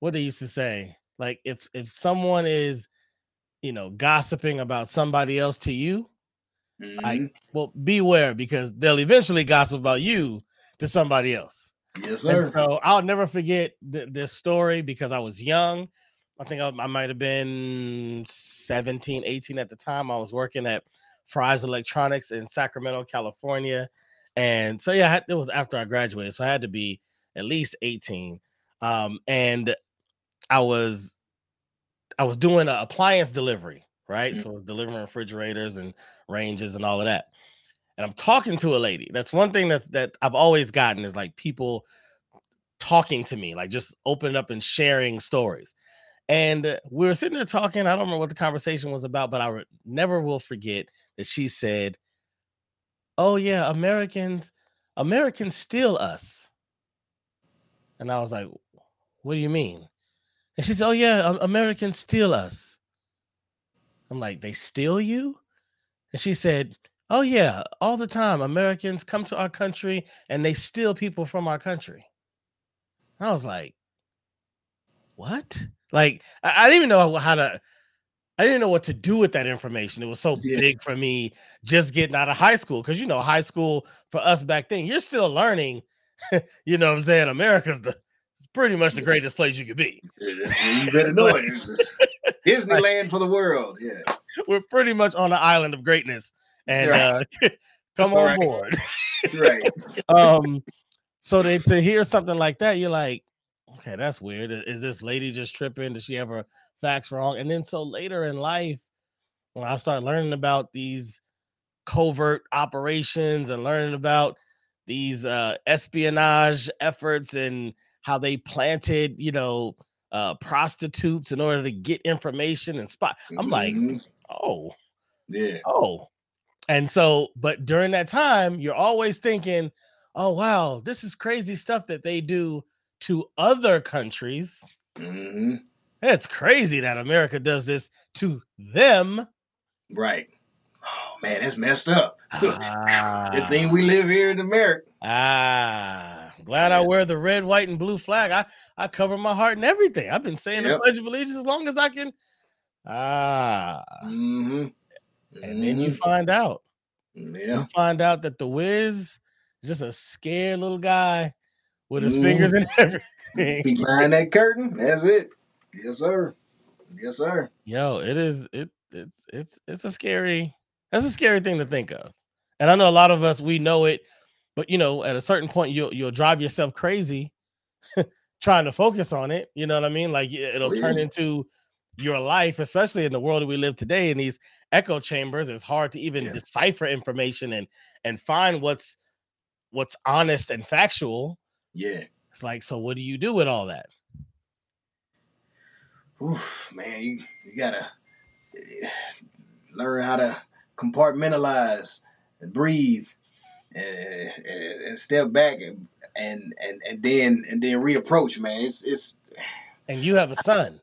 what they used to say like if if someone is you know gossiping about somebody else to you Mhm. well beware because they'll eventually gossip about you to somebody else yes, and sir. so I'll never forget th- this story because I was young. I think I, I might have been 17, 18 at the time. I was working at Fry's Electronics in Sacramento, California. And so, yeah, it was after I graduated. So I had to be at least 18. Um, and I was I was doing an appliance delivery, right? Mhm. So I was delivering refrigerators and ranges and all of that. And I'm talking to a lady. That's one thing that's that I've always gotten is like people talking to me, like just opening up and sharing stories. And we were sitting there talking. I don't remember what the conversation was about, but I re- never will forget that she said, "Oh yeah, Americans, Americans steal us." And I was like, "What do you mean?" And she said, "Oh yeah, um, Americans steal us." I'm like, "They steal you?" And she said, "Oh yeah, all the time. Americans come to our country and they steal people from our country." I was like, "What?" Like I, I didn't even know how to. I didn't know what to do with that information. It was so Yeah. big for me just getting out of high school because you know high school for us back then, you're still learning. *laughs* you know what I'm saying? America's the pretty much the greatest place you could be. you better know it. *laughs* Disneyland for the world. Yeah, We're pretty much on the island of greatness. And Right. uh, *laughs* come on right. board. right. um so they, to hear something like that you're like okay that's weird is this lady just tripping does she have her facts wrong and then so later in life when i start learning about these covert operations and learning about these uh espionage efforts and how they planted you know uh prostitutes in order to get information and spot i'm like Mhm. oh yeah, oh. And so but during that time you're always thinking oh wow this is crazy stuff that they do to other countries. Hmm it's crazy that america does this to them right. Oh man, that's messed up. *laughs* Good ah, thing we live here in America. ah glad i wear the red white and blue flag i i cover my heart and everything i've been saying the pledge of allegiance as long as i can ah hmm and then you find out yeah, you find out that the Wiz is just a scared little guy with his Mhm. fingers in *laughs* everything. Behind that curtain. That's it. Yes, sir. Yes, sir. Yo, it is it it's it's it's a scary that's a scary thing to think of. And I know a lot of us we know it, but you know, at a certain point you'll you'll drive yourself crazy *laughs* trying to focus on it. You know what I mean? Like it- it'll turn into your life, especially in the world that we live today in these echo chambers. It's hard to even Yeah. decipher information and and find what's what's honest and factual. Yeah. It's like, so what do you do with all that? Oof, man, you, you gotta learn how to compartmentalize and breathe and, and, and step back and, and and and then and then reapproach, man. It's it's And you have a son.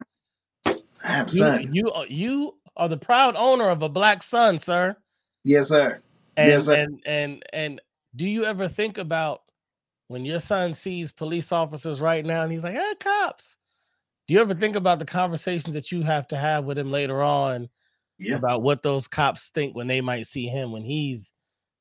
I have a You son. you are you are the proud owner of a black son, sir. Yes, sir. And Yes, sir. and and and do you ever think about when your son sees police officers right now and he's like, "Hey, cops," do you ever think about the conversations that you have to have with him later on Yeah. about what those cops think when they might see him when he's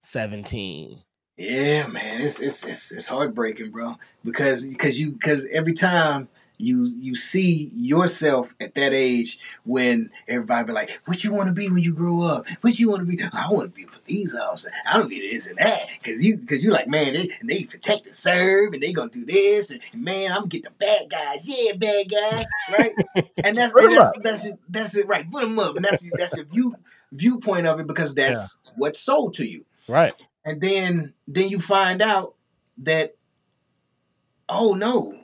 17? Yeah, man, it's it's it's, it's heartbreaking, bro. Because because you because every time you you see yourself at that age when everybody be like, "What you want to be when you grow up? What you want to be? I want to be a police officer. I want to be this and that." Because you because you like, man, they they protect and serve, and they gonna do this, and, man, I'm gonna get the bad guys. Yeah, bad guys, right? And that's and that's, that's just, that's it, right? Put them up, and that's that's your view viewpoint of it because that's what's sold to you Right. and then then you find out that oh no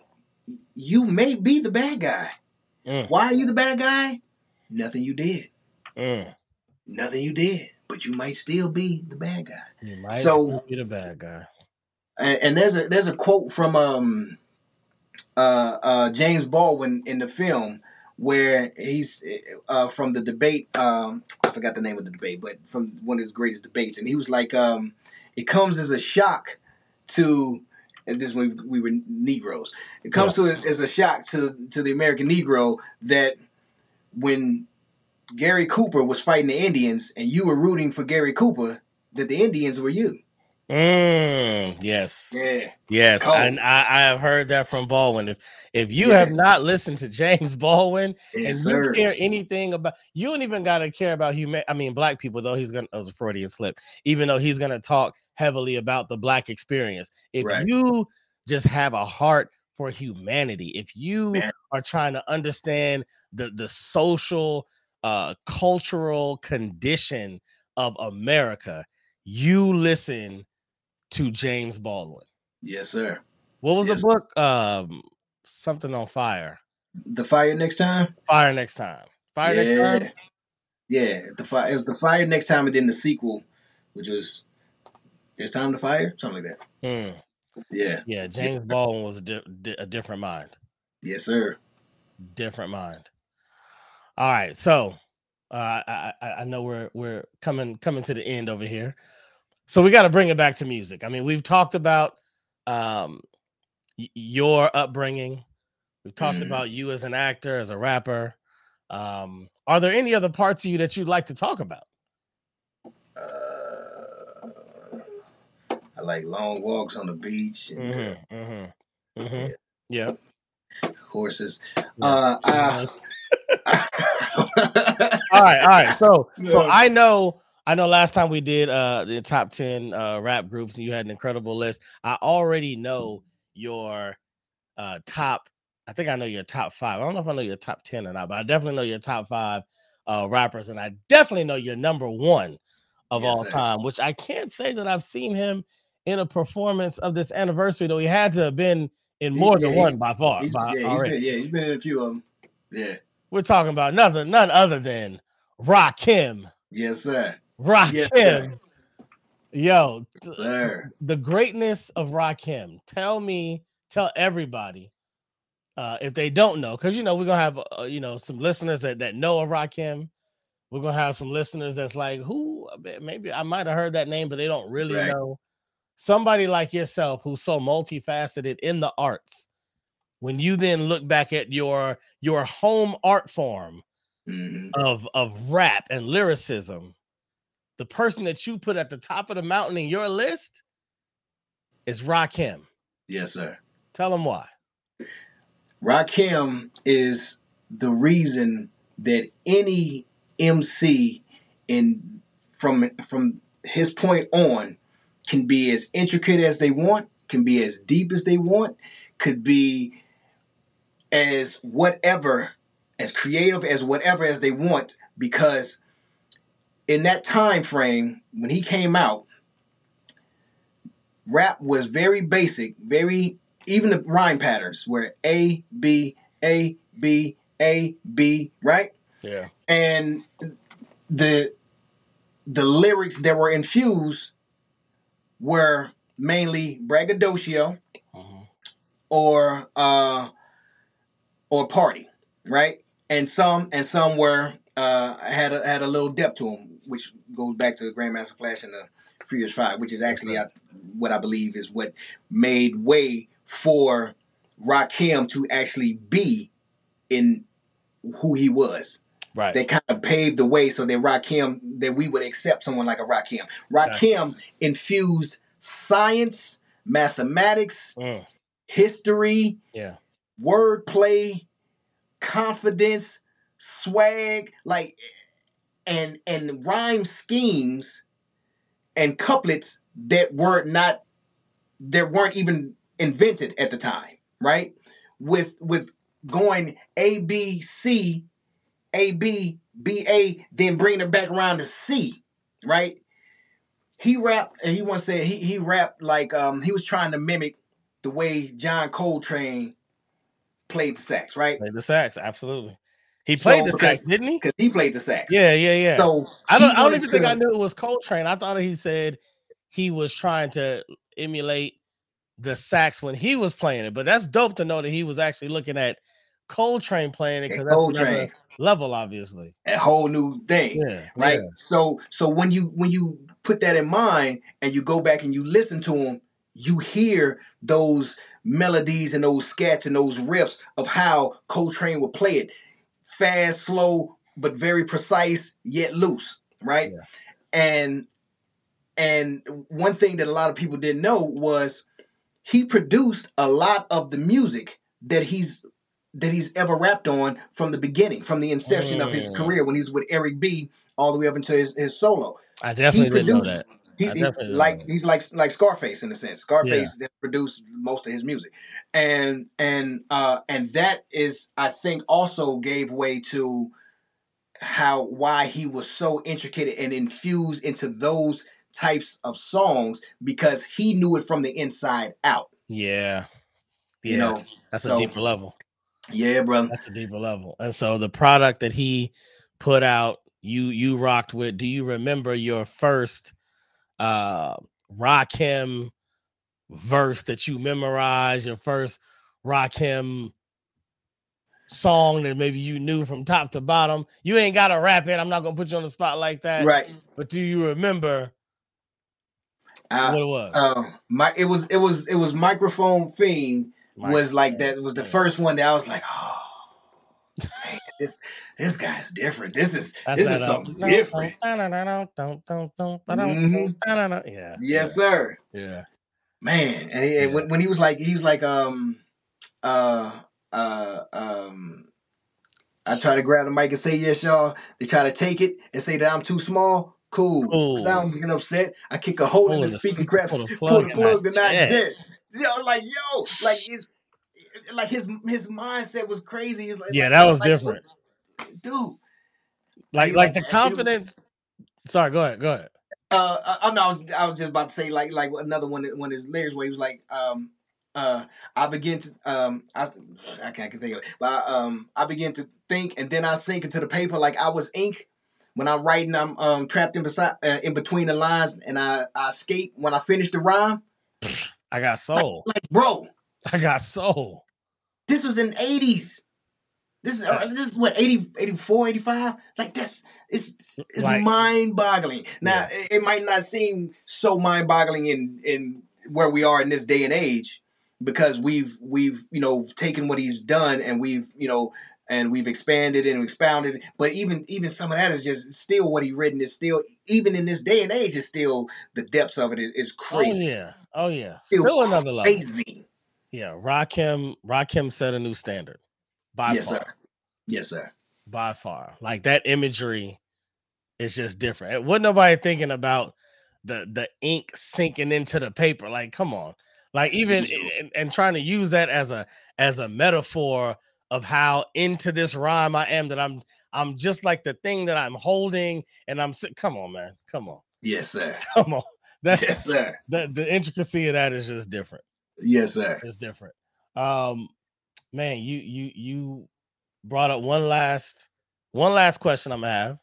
you may be the bad guy Mm. why are you the bad guy nothing you did Mm. nothing you did but you might still be the bad guy You might So- still be the bad guy. and, and there's a there's a quote from um uh uh James Baldwin in the film where he's uh from the debate um I forgot the name of the debate but from one of his greatest debates and he was like um it comes as a shock to and this when we were Negroes. It comes to as a shock to to the American Negro that when Gary Cooper was fighting the Indians and you were rooting for Gary Cooper that the Indians were you Mm. Yes. yeah Yes, Cold. and I, I have heard that from Baldwin. If if you Yes. have not listened to *laughs* James Baldwin yes and sir you care anything about, you don't even gotta care about human. I mean, black people though. He's gonna. That was a Freudian slip. Even though he's gonna talk heavily about the black experience. If Right. you just have a heart for humanity, if you Man. are trying to understand the the social, uh, cultural condition of America, you listen to James Baldwin. yes sir What was Yes. the book? Um, something on fire. the fire next time Fire next time. Fire next time. yeah. The fire. It was the fire next time, and then the sequel, which was this time the fire, something like that. Hmm. Yeah. Yeah, James Baldwin was a, di- di- a different mind. Yes, sir. Different mind. All right, so uh, I, I I know we're we're coming coming to the end over here, so we got to bring it back to music. I mean, we've talked about um y- your upbringing. We've talked Mhm. about you as an actor, as a rapper. Um, are there any other parts of you that you'd like to talk about? Uh, I like long walks on the beach and uh, Mm-hmm, mm-hmm, mm-hmm. Yeah. horses. yeah. Uh, uh, *laughs* all right, all right. So, *laughs* so I know, I know. Last time we did uh the top ten uh rap groups, and you had an incredible list. I already know your uh top. I think I know your top five. I don't know if I know your top ten or not, but I definitely know your top five uh rappers, and I definitely know your number one of Yes, all sir. time. Which I can't say that I've seen him in a performance of this anniversary, though. He had to have been in He- more than yeah, he- one by far. he's, by yeah, he's been, yeah, he's been in a few of them. Yeah. We're talking about nothing, none other than Rakim. Yes, sir. Rakim. Sir. Yo, th- Sir. the greatness of Rakim. Tell me, tell everybody, uh, if they don't know, because you know we're gonna have uh, you know some listeners that that know of Rakim. We're gonna have some listeners that's like, who? Maybe I might have heard that name, but they don't really Right. know. Somebody like yourself who's so multifaceted in the arts. When you then look back at your your home art form, hmm of of rap and lyricism, the person that you put at the top of the mountain in your list is Rakim. Yes, sir. Tell them why. Rakim is the reason that any MC in from from his point on can be as intricate as they want, can be as deep as they want, could be as whatever, as creative as whatever as they want, because in that time frame when he came out, rap was very basic, very even the rhyme patterns were A B A B A B, right? Yeah. And the the lyrics that were infused were mainly braggadocio Mhm. or uh or party, right? And some and some were uh had a had a little depth to them, which goes back to Grandmaster Flash and the Furious Five, which is actually I, what I believe is what made way for Rakim to actually be in who he was. Right. They kind of paved the way so that Rakim that we would accept someone like a Rakim. Rakim infused science, mathematics, Mm, history, yeah. wordplay, confidence, swag, like and and rhyme schemes and couplets that were not that weren't even invented at the time, right? With with going A B C, A B B A, then bringing it back around to C, right? He rapped, and he once said he he rapped like um he was trying to mimic the way John Coltrane played the sax, right? Played the sax, absolutely. He played So, the sax, didn't he? Because he played the sax. Yeah, yeah, yeah. So I don't. I don't even think I knew it was Coltrane. I thought he said he was trying to emulate the sax when he was playing it. But that's dope to know that he was actually looking at Coltrane playing it because that's Coltrane, level, obviously. a whole new thing. Yeah, right yeah. so so when you when you put that in mind and you go back and you listen to them you hear those melodies and those scats and those riffs of how coltrane would play it fast slow but very precise yet loose right Yeah. and and one thing that a lot of people didn't know was he produced a lot of the music that he's that he's ever rapped on from the beginning, from the inception of his Mm. career when he was with Eric B all the way up until his, his solo. I definitely didn't know that. He's, he's like he's like like Scarface in a sense. Scarface that produced most of his music, and and uh and that is I think also gave way to how why he was so intricate and infused into those types of songs because he knew it from the inside out. Yeah, You know, that's so- a deeper level. yeah, bro. That's a deeper level. And so the product that he put out, you you rocked with. Do you remember your first uh Rakim verse that you memorized? Your first Rakim song that maybe you knew from top to bottom. You ain't gotta rap it. I'm not gonna put you on the spot like that. Right. But do you remember Uh, what it was? uh, my it was it was it was microphone fiend was like that was the first one that I was like, oh man, this this guy's different. This is That's this is uh, something different. Mhm. Yeah. Yes, sir. Yeah. Man. And, he- and Yeah. when, when he was like he was like um uh uh um I try to grab the mic and say yes, y'all. They try to take it and say that I'm too small. Cool. 'Cause I don't get upset. I kick a hole in Pull the the speaker, grab, pull the pull plug the and plug, I and not jet. jet. Yo, like yo, like it's like his his mindset was crazy. It's like, Yeah, like- that was like, different. dude. Like like like the confidence. Sorry, go ahead. Go ahead. Uh, uh, oh no, I was, I was just about to say like like another one one of his lyrics where he was like, um, uh, I begin to um, I I can't think of it, but I, um, I begin to think and then I sink into the paper like I was ink. When I'm writing, I'm um trapped in beside uh, in between the lines, and I I escape when I finish the rhyme. I got soul. Like, bro, I got soul. This was in the 80s. This is uh, this is what 80, 84, 85? Like that's it's it's Like- mind boggling. Now it, it might not seem so mind boggling in in where we are in this day and age because we've we've you know taken what he's done and we've you know and we've expanded and expounded. But even even some of that is just still what he written is still even in this day and age is still the depths of it is, is Oh crazy. yeah. Oh yeah. Still Still another level. Crazy. Yeah. Rakim. Rakim set a new standard. By Yes, far. sir. Yes, sir. By far. Like that imagery is just different. Wasn't nobody thinking about the the ink sinking into the paper? Like, come on. Like even and, and trying to use that as a as a metaphor of how into this rhyme I am that I'm I'm just like the thing that I'm holding and I'm come on man come on Yes, sir. *laughs* come on that's Yes, sir. the, the intricacy of that is just different Yes, sir. it's different um man you you you brought up one last one last question i'm gonna have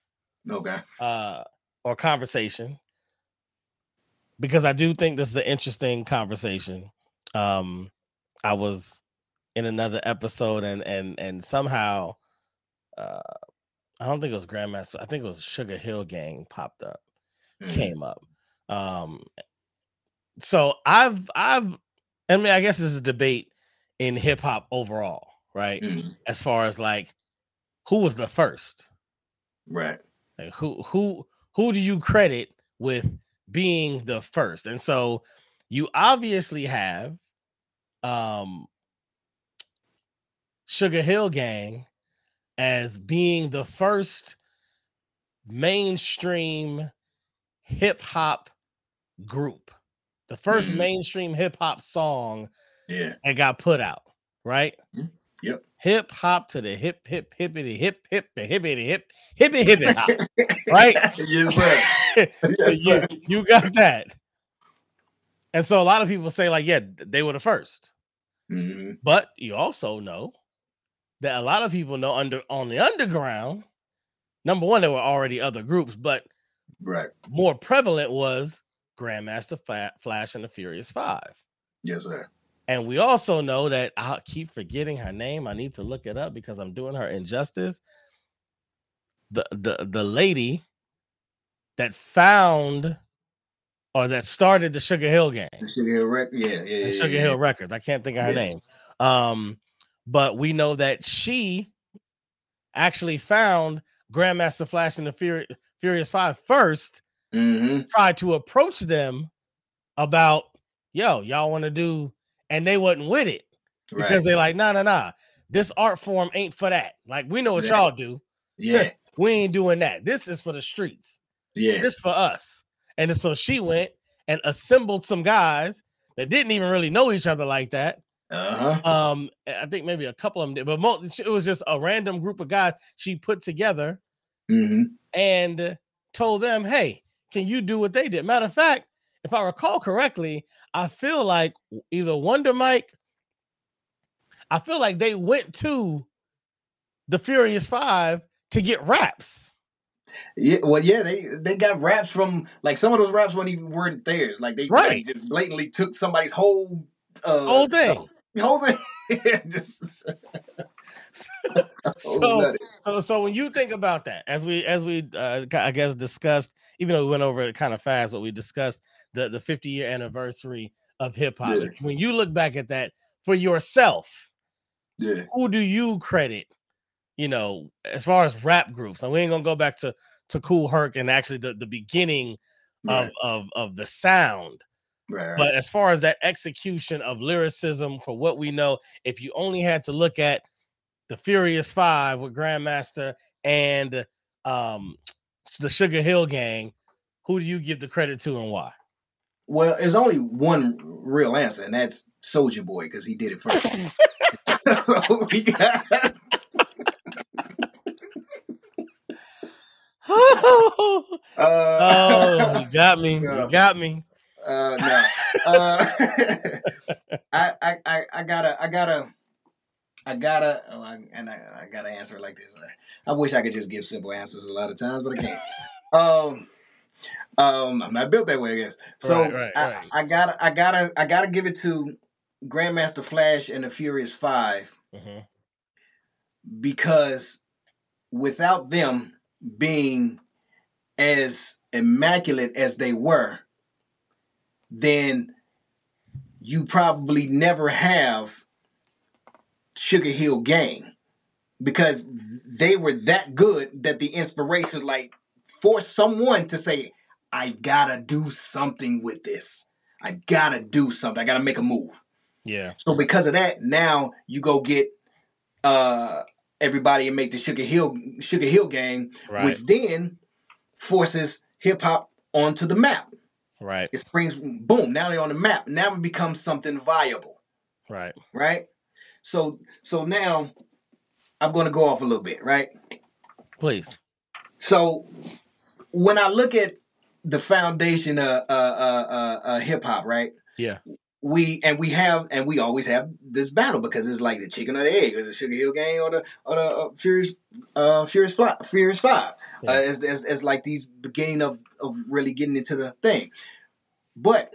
Okay. uh or conversation because i do think this is an interesting conversation um i was in another episode and and and somehow uh i don't think it was grandmaster i think it was sugar hill gang popped up Mhm. came up Um, so I've I've I mean I guess this is a debate in hip hop overall, right? Mhm. As far as like who was the first, Right. like who who who do you credit with being the first? And so you obviously have um Sugar Hill Gang as being the first mainstream hip hop group, the 1st Mhm. mainstream hip hop song Yeah. that got put out, right? Yep. Hip hop to the hip hip hippity hip hip hippity hip hippity hippity hop, right? *laughs* yes, sir. *laughs* Yes, sir. you got that. And so a lot of people say, like, yeah, they were the first. Mhm. But you also know that a lot of people know under on the underground. Number one, there were already other groups, but Right. more prevalent was Grandmaster Fla- Flash and the Furious Five. Yes, sir. And we also know that I keep forgetting her name. I need to look it up because I'm doing her injustice. The the the lady that found or that started the Sugar Hill gang. The Sugar Hill Rec. Yeah, yeah, yeah. Sugar yeah, Hill Records. I can't think of her Yeah. name. Um, but we know that she actually found Grandmaster Flash and the Fury, Furious Five first, Mm-hmm. tried to approach them about, yo, y'all want to do, and they wasn't with it because Right. they like, nah, nah, nah. This art form ain't for that. Like, we know what Yeah. y'all do. Yeah. *laughs* We ain't doing that. This is for the streets. Yeah. This for us. And so she went and assembled some guys that didn't even really know each other like that. Uh huh. Um, I think maybe a couple of them did, but most, it was just a random group of guys she put together Mm-hmm. and told them, "Hey, can you do what they did?" Matter of fact, if I recall correctly, I feel like either Wonder Mike, I feel like they went to the Furious Five to get raps. Yeah. Well, yeah. They they got raps from like some of those raps weren't even weren't theirs. Like they like, just blatantly took somebody's whole uh Whole thing. *laughs* whole thing. *laughs* Just *laughs* *laughs* oh, So, nutty. so, so when you think about that, as we as we uh, I guess discussed, even though we went over it kind of fast, but we discussed the the 50 year anniversary of hip hop. Yeah. When you look back at that for yourself, yeah. who do you credit? You know, as far as rap groups, and we ain't gonna go back to to Kool Herc and actually the the beginning of Right. of of the sound. Right. But as far as that execution of lyricism, for what we know, if you only had to look at the Furious Five with Grandmaster and um the Sugar Hill Gang, who do you give the credit to and why? Well, there's only one real answer, and that's Soldier Boy because he did it first. so *laughs* *laughs* we got *laughs* oh, uh, you got me. Yeah. You got me. uh no. Uh, I, I I I gotta I gotta I gotta oh, I, and I, I gotta answer it like this. I, I wish I could just give simple answers a lot of times, but I can't. um um I'm not built that way, I guess. So Right, right, I, right. I gotta I gotta I gotta give it to Grandmaster Flash and the Furious Five Mhm. because without them being as immaculate as they were, then you probably never have Sugar Hill Gang because they were that good that the inspiration, like, forced someone to say, I gotta do something with this. I gotta do something. I gotta make a move. Yeah. So because of that, now you go get uh everybody and make the Sugar Hill Sugar Hill Gang, Right. which then forces hip hop onto the map. Right. It springs boom, now they're on the map. Now it becomes something viable, Right. right? So so now I'm gonna go off a little bit, right? Please. So when I look at the foundation of uh, uh, uh, uh, hip hop, right? Yeah. We and we have and we always have this battle because it's like the chicken or the egg, is it Sugar Hill Gang or the or the uh, Furious uh, Furious Fly, Furious Five? Yeah. Uh, as, as as like these beginning of of really getting into the thing, but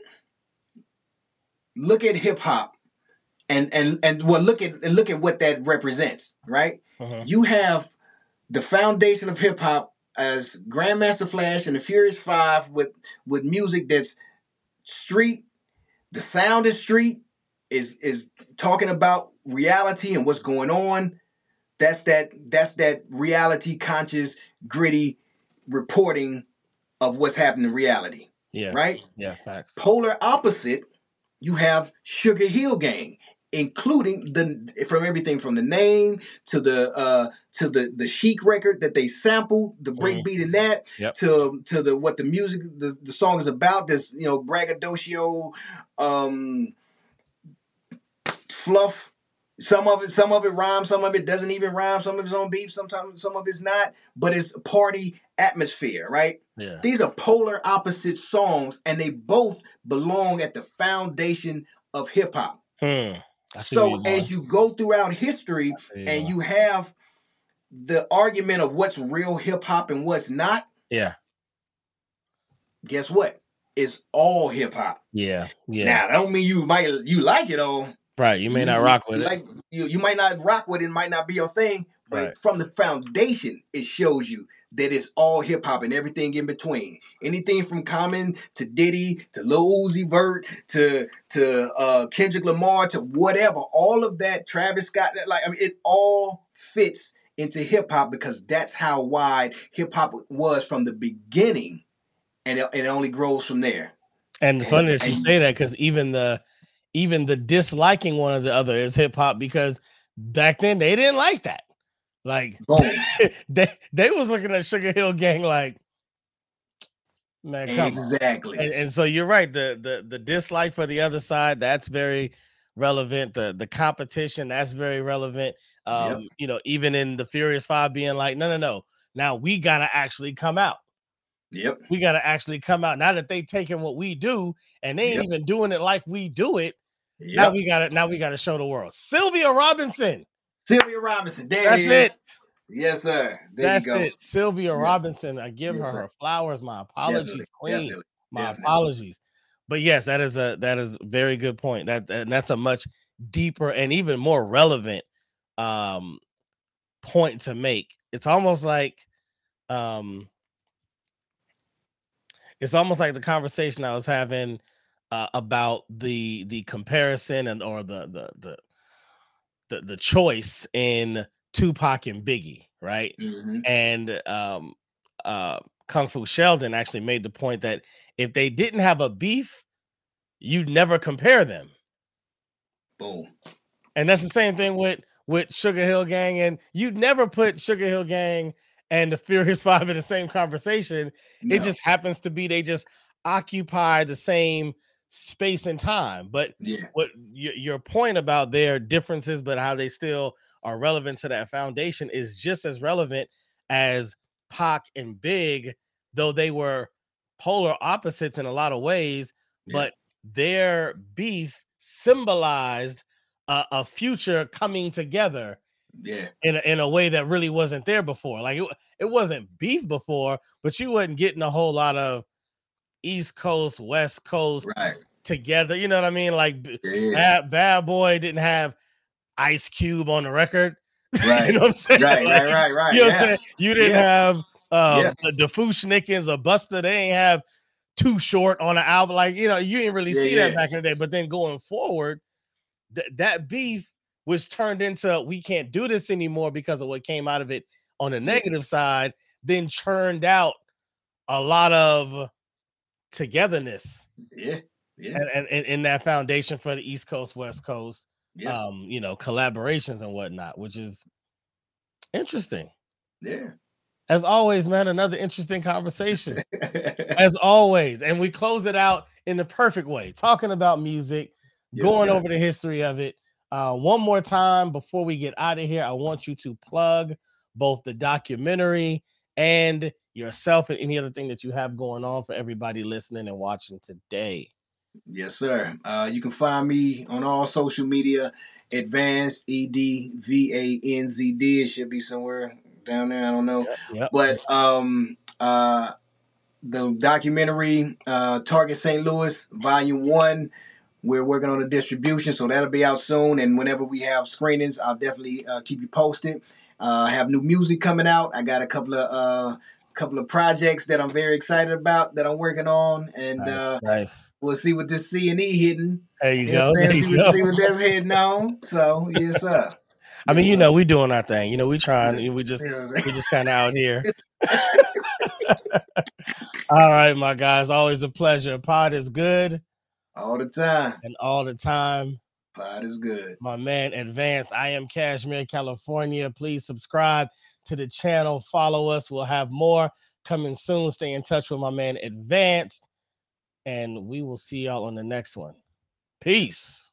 look at hip hop and and and well look at look at what that represents, right? Mhm. You have the foundation of hip hop as Grandmaster Flash and the Furious Five with with music that's street. The sound is street is is talking about reality and what's going on. That's that that's that reality conscious gritty reporting of what's happening in reality. Yeah. Right? Yeah, facts. Polar opposite, you have Sugar Hill Gang, including the from everything from the name to the uh to the the chic record that they sampled, the breakbeat in that, Yep. to to the what the music the, the song is about, this you know braggadocio um fluff. Some of it, some of it rhymes, some of it doesn't even rhyme, some of it's on beef, sometimes some of it's not, but it's party atmosphere, right? Yeah. These are polar opposite songs, and they both belong at the foundation of hip hop. Hmm. I So as you go throughout history I see where you're and you have the argument of what's real hip hop and what's not, Yeah. guess what? It's all hip hop. Yeah. Yeah. Now, that don't mean you might you like it all. right. You may not rock with you it. Like you, you might not rock with it, it might not be your thing, but Right. from the foundation, it shows you that it's all hip hop and everything in between. Anything from Common to Diddy to Lil Uzi Vert to to uh, Kendrick Lamar to whatever, all of that Travis Scott, that, like I mean, it all fits into hip hop because that's how wide hip hop was from the beginning, and it, it only grows from there. And the funny that you say that because even the even the disliking one of the other is hip hop because back then they didn't like that. Like *laughs* they they was looking at Sugar Hill Gang like, man, exactly. And, and so you're right. The the the dislike for the other side that's very relevant. The the competition that's very relevant. Um, Yep. you know, even in the Furious Five being like, no, no, no. Now we gotta actually come out. Yep. We gotta actually come out. Now that they taking what we do and they ain't Yep. even doing it like we do it. Now we gotta now we gotta show the world. Sylvia Robinson. Sylvia Robinson. There That's it is. it. Yes, sir. There That's you go. it. Sylvia Yes. Robinson. I give Yes, her sir. her flowers. My apologies, Definitely, queen. definitely, My definitely. apologies. But yes, that is a that is a very good point. That and that's a much deeper and even more relevant um point to make. It's almost like um it's almost like the conversation I was having uh, about the the comparison and or the the the the, the choice in Tupac and Biggie, right? Mhm. and um uh kung fu sheldon actually made the point that if they didn't have a beef you'd never compare them Boom. and that's the same thing with with sugar hill gang and you'd never put sugar hill gang and the furious *laughs* five in the same conversation No. it just happens to be they just occupy the same space and time but yeah. what your, your point about their differences but how they still are relevant to that foundation is just as relevant as Pac and Big, though they were polar opposites in a lot of ways, Yeah. but their beef symbolized a, a future coming together Yeah. in a, in a way that really wasn't there before. Like it, it wasn't beef before, but you wasn't getting a whole lot of East Coast, West Coast Right. together. You know what I mean? Like Yeah. Bad, Bad Boy didn't have Ice Cube on the record. *laughs* Right. you know what I'm saying? Right. *laughs* Like, Right. Right. Right. You know what. I'm saying? You didn't Yeah. have um, Yeah. the, the Fu-Schnickens or Buster. They ain't have too short on an album. Like, you know, you didn't really Yeah, see that back in the day. But then going forward, th- that beef was turned into we can't do this anymore because of what came out of it on the negative side, then churned out a lot of togetherness Yeah. Yeah. and, and, and in that foundation for the East Coast, West Coast, Yeah. um, you know, collaborations and whatnot, which is interesting. Yeah. As always, man, another interesting conversation. *laughs* As always. And we close it out in the perfect way, talking about music, Yes, going sir. over the history of it. Uh, one more time before we get out of here, I want you to plug both the documentary and yourself and any other thing that you have going on for everybody listening and watching today. Yes, sir. Uh, you can find me on all social media. Edvanzd E D V A N Z D. It should be somewhere down there. I don't know. Yep. But um, uh, the documentary uh, Target St. Louis, Volume One. We're working on the distribution, so that'll be out soon. And whenever we have screenings, I'll definitely uh, keep you posted. Uh, I have new music coming out. I got a couple of uh, couple of projects that I'm very excited about that I'm working on, and Nice, uh, nice. we'll see what this C and E hitting. There you go. There saying? you what, go. see what that's heading on. So yes, sir. I mean, you know, we doing our thing. You know, we trying. We just we just kind of out here. *laughs* All right, my guys. Always a pleasure. Pod is good all the time. and all the time. Pod is good. My man, Edvanzd. I am Cashmere, California. Please subscribe to the channel. Follow us. We'll have more coming soon. Stay in touch with my man, Edvanzd. And we will see y'all on the next one. Peace.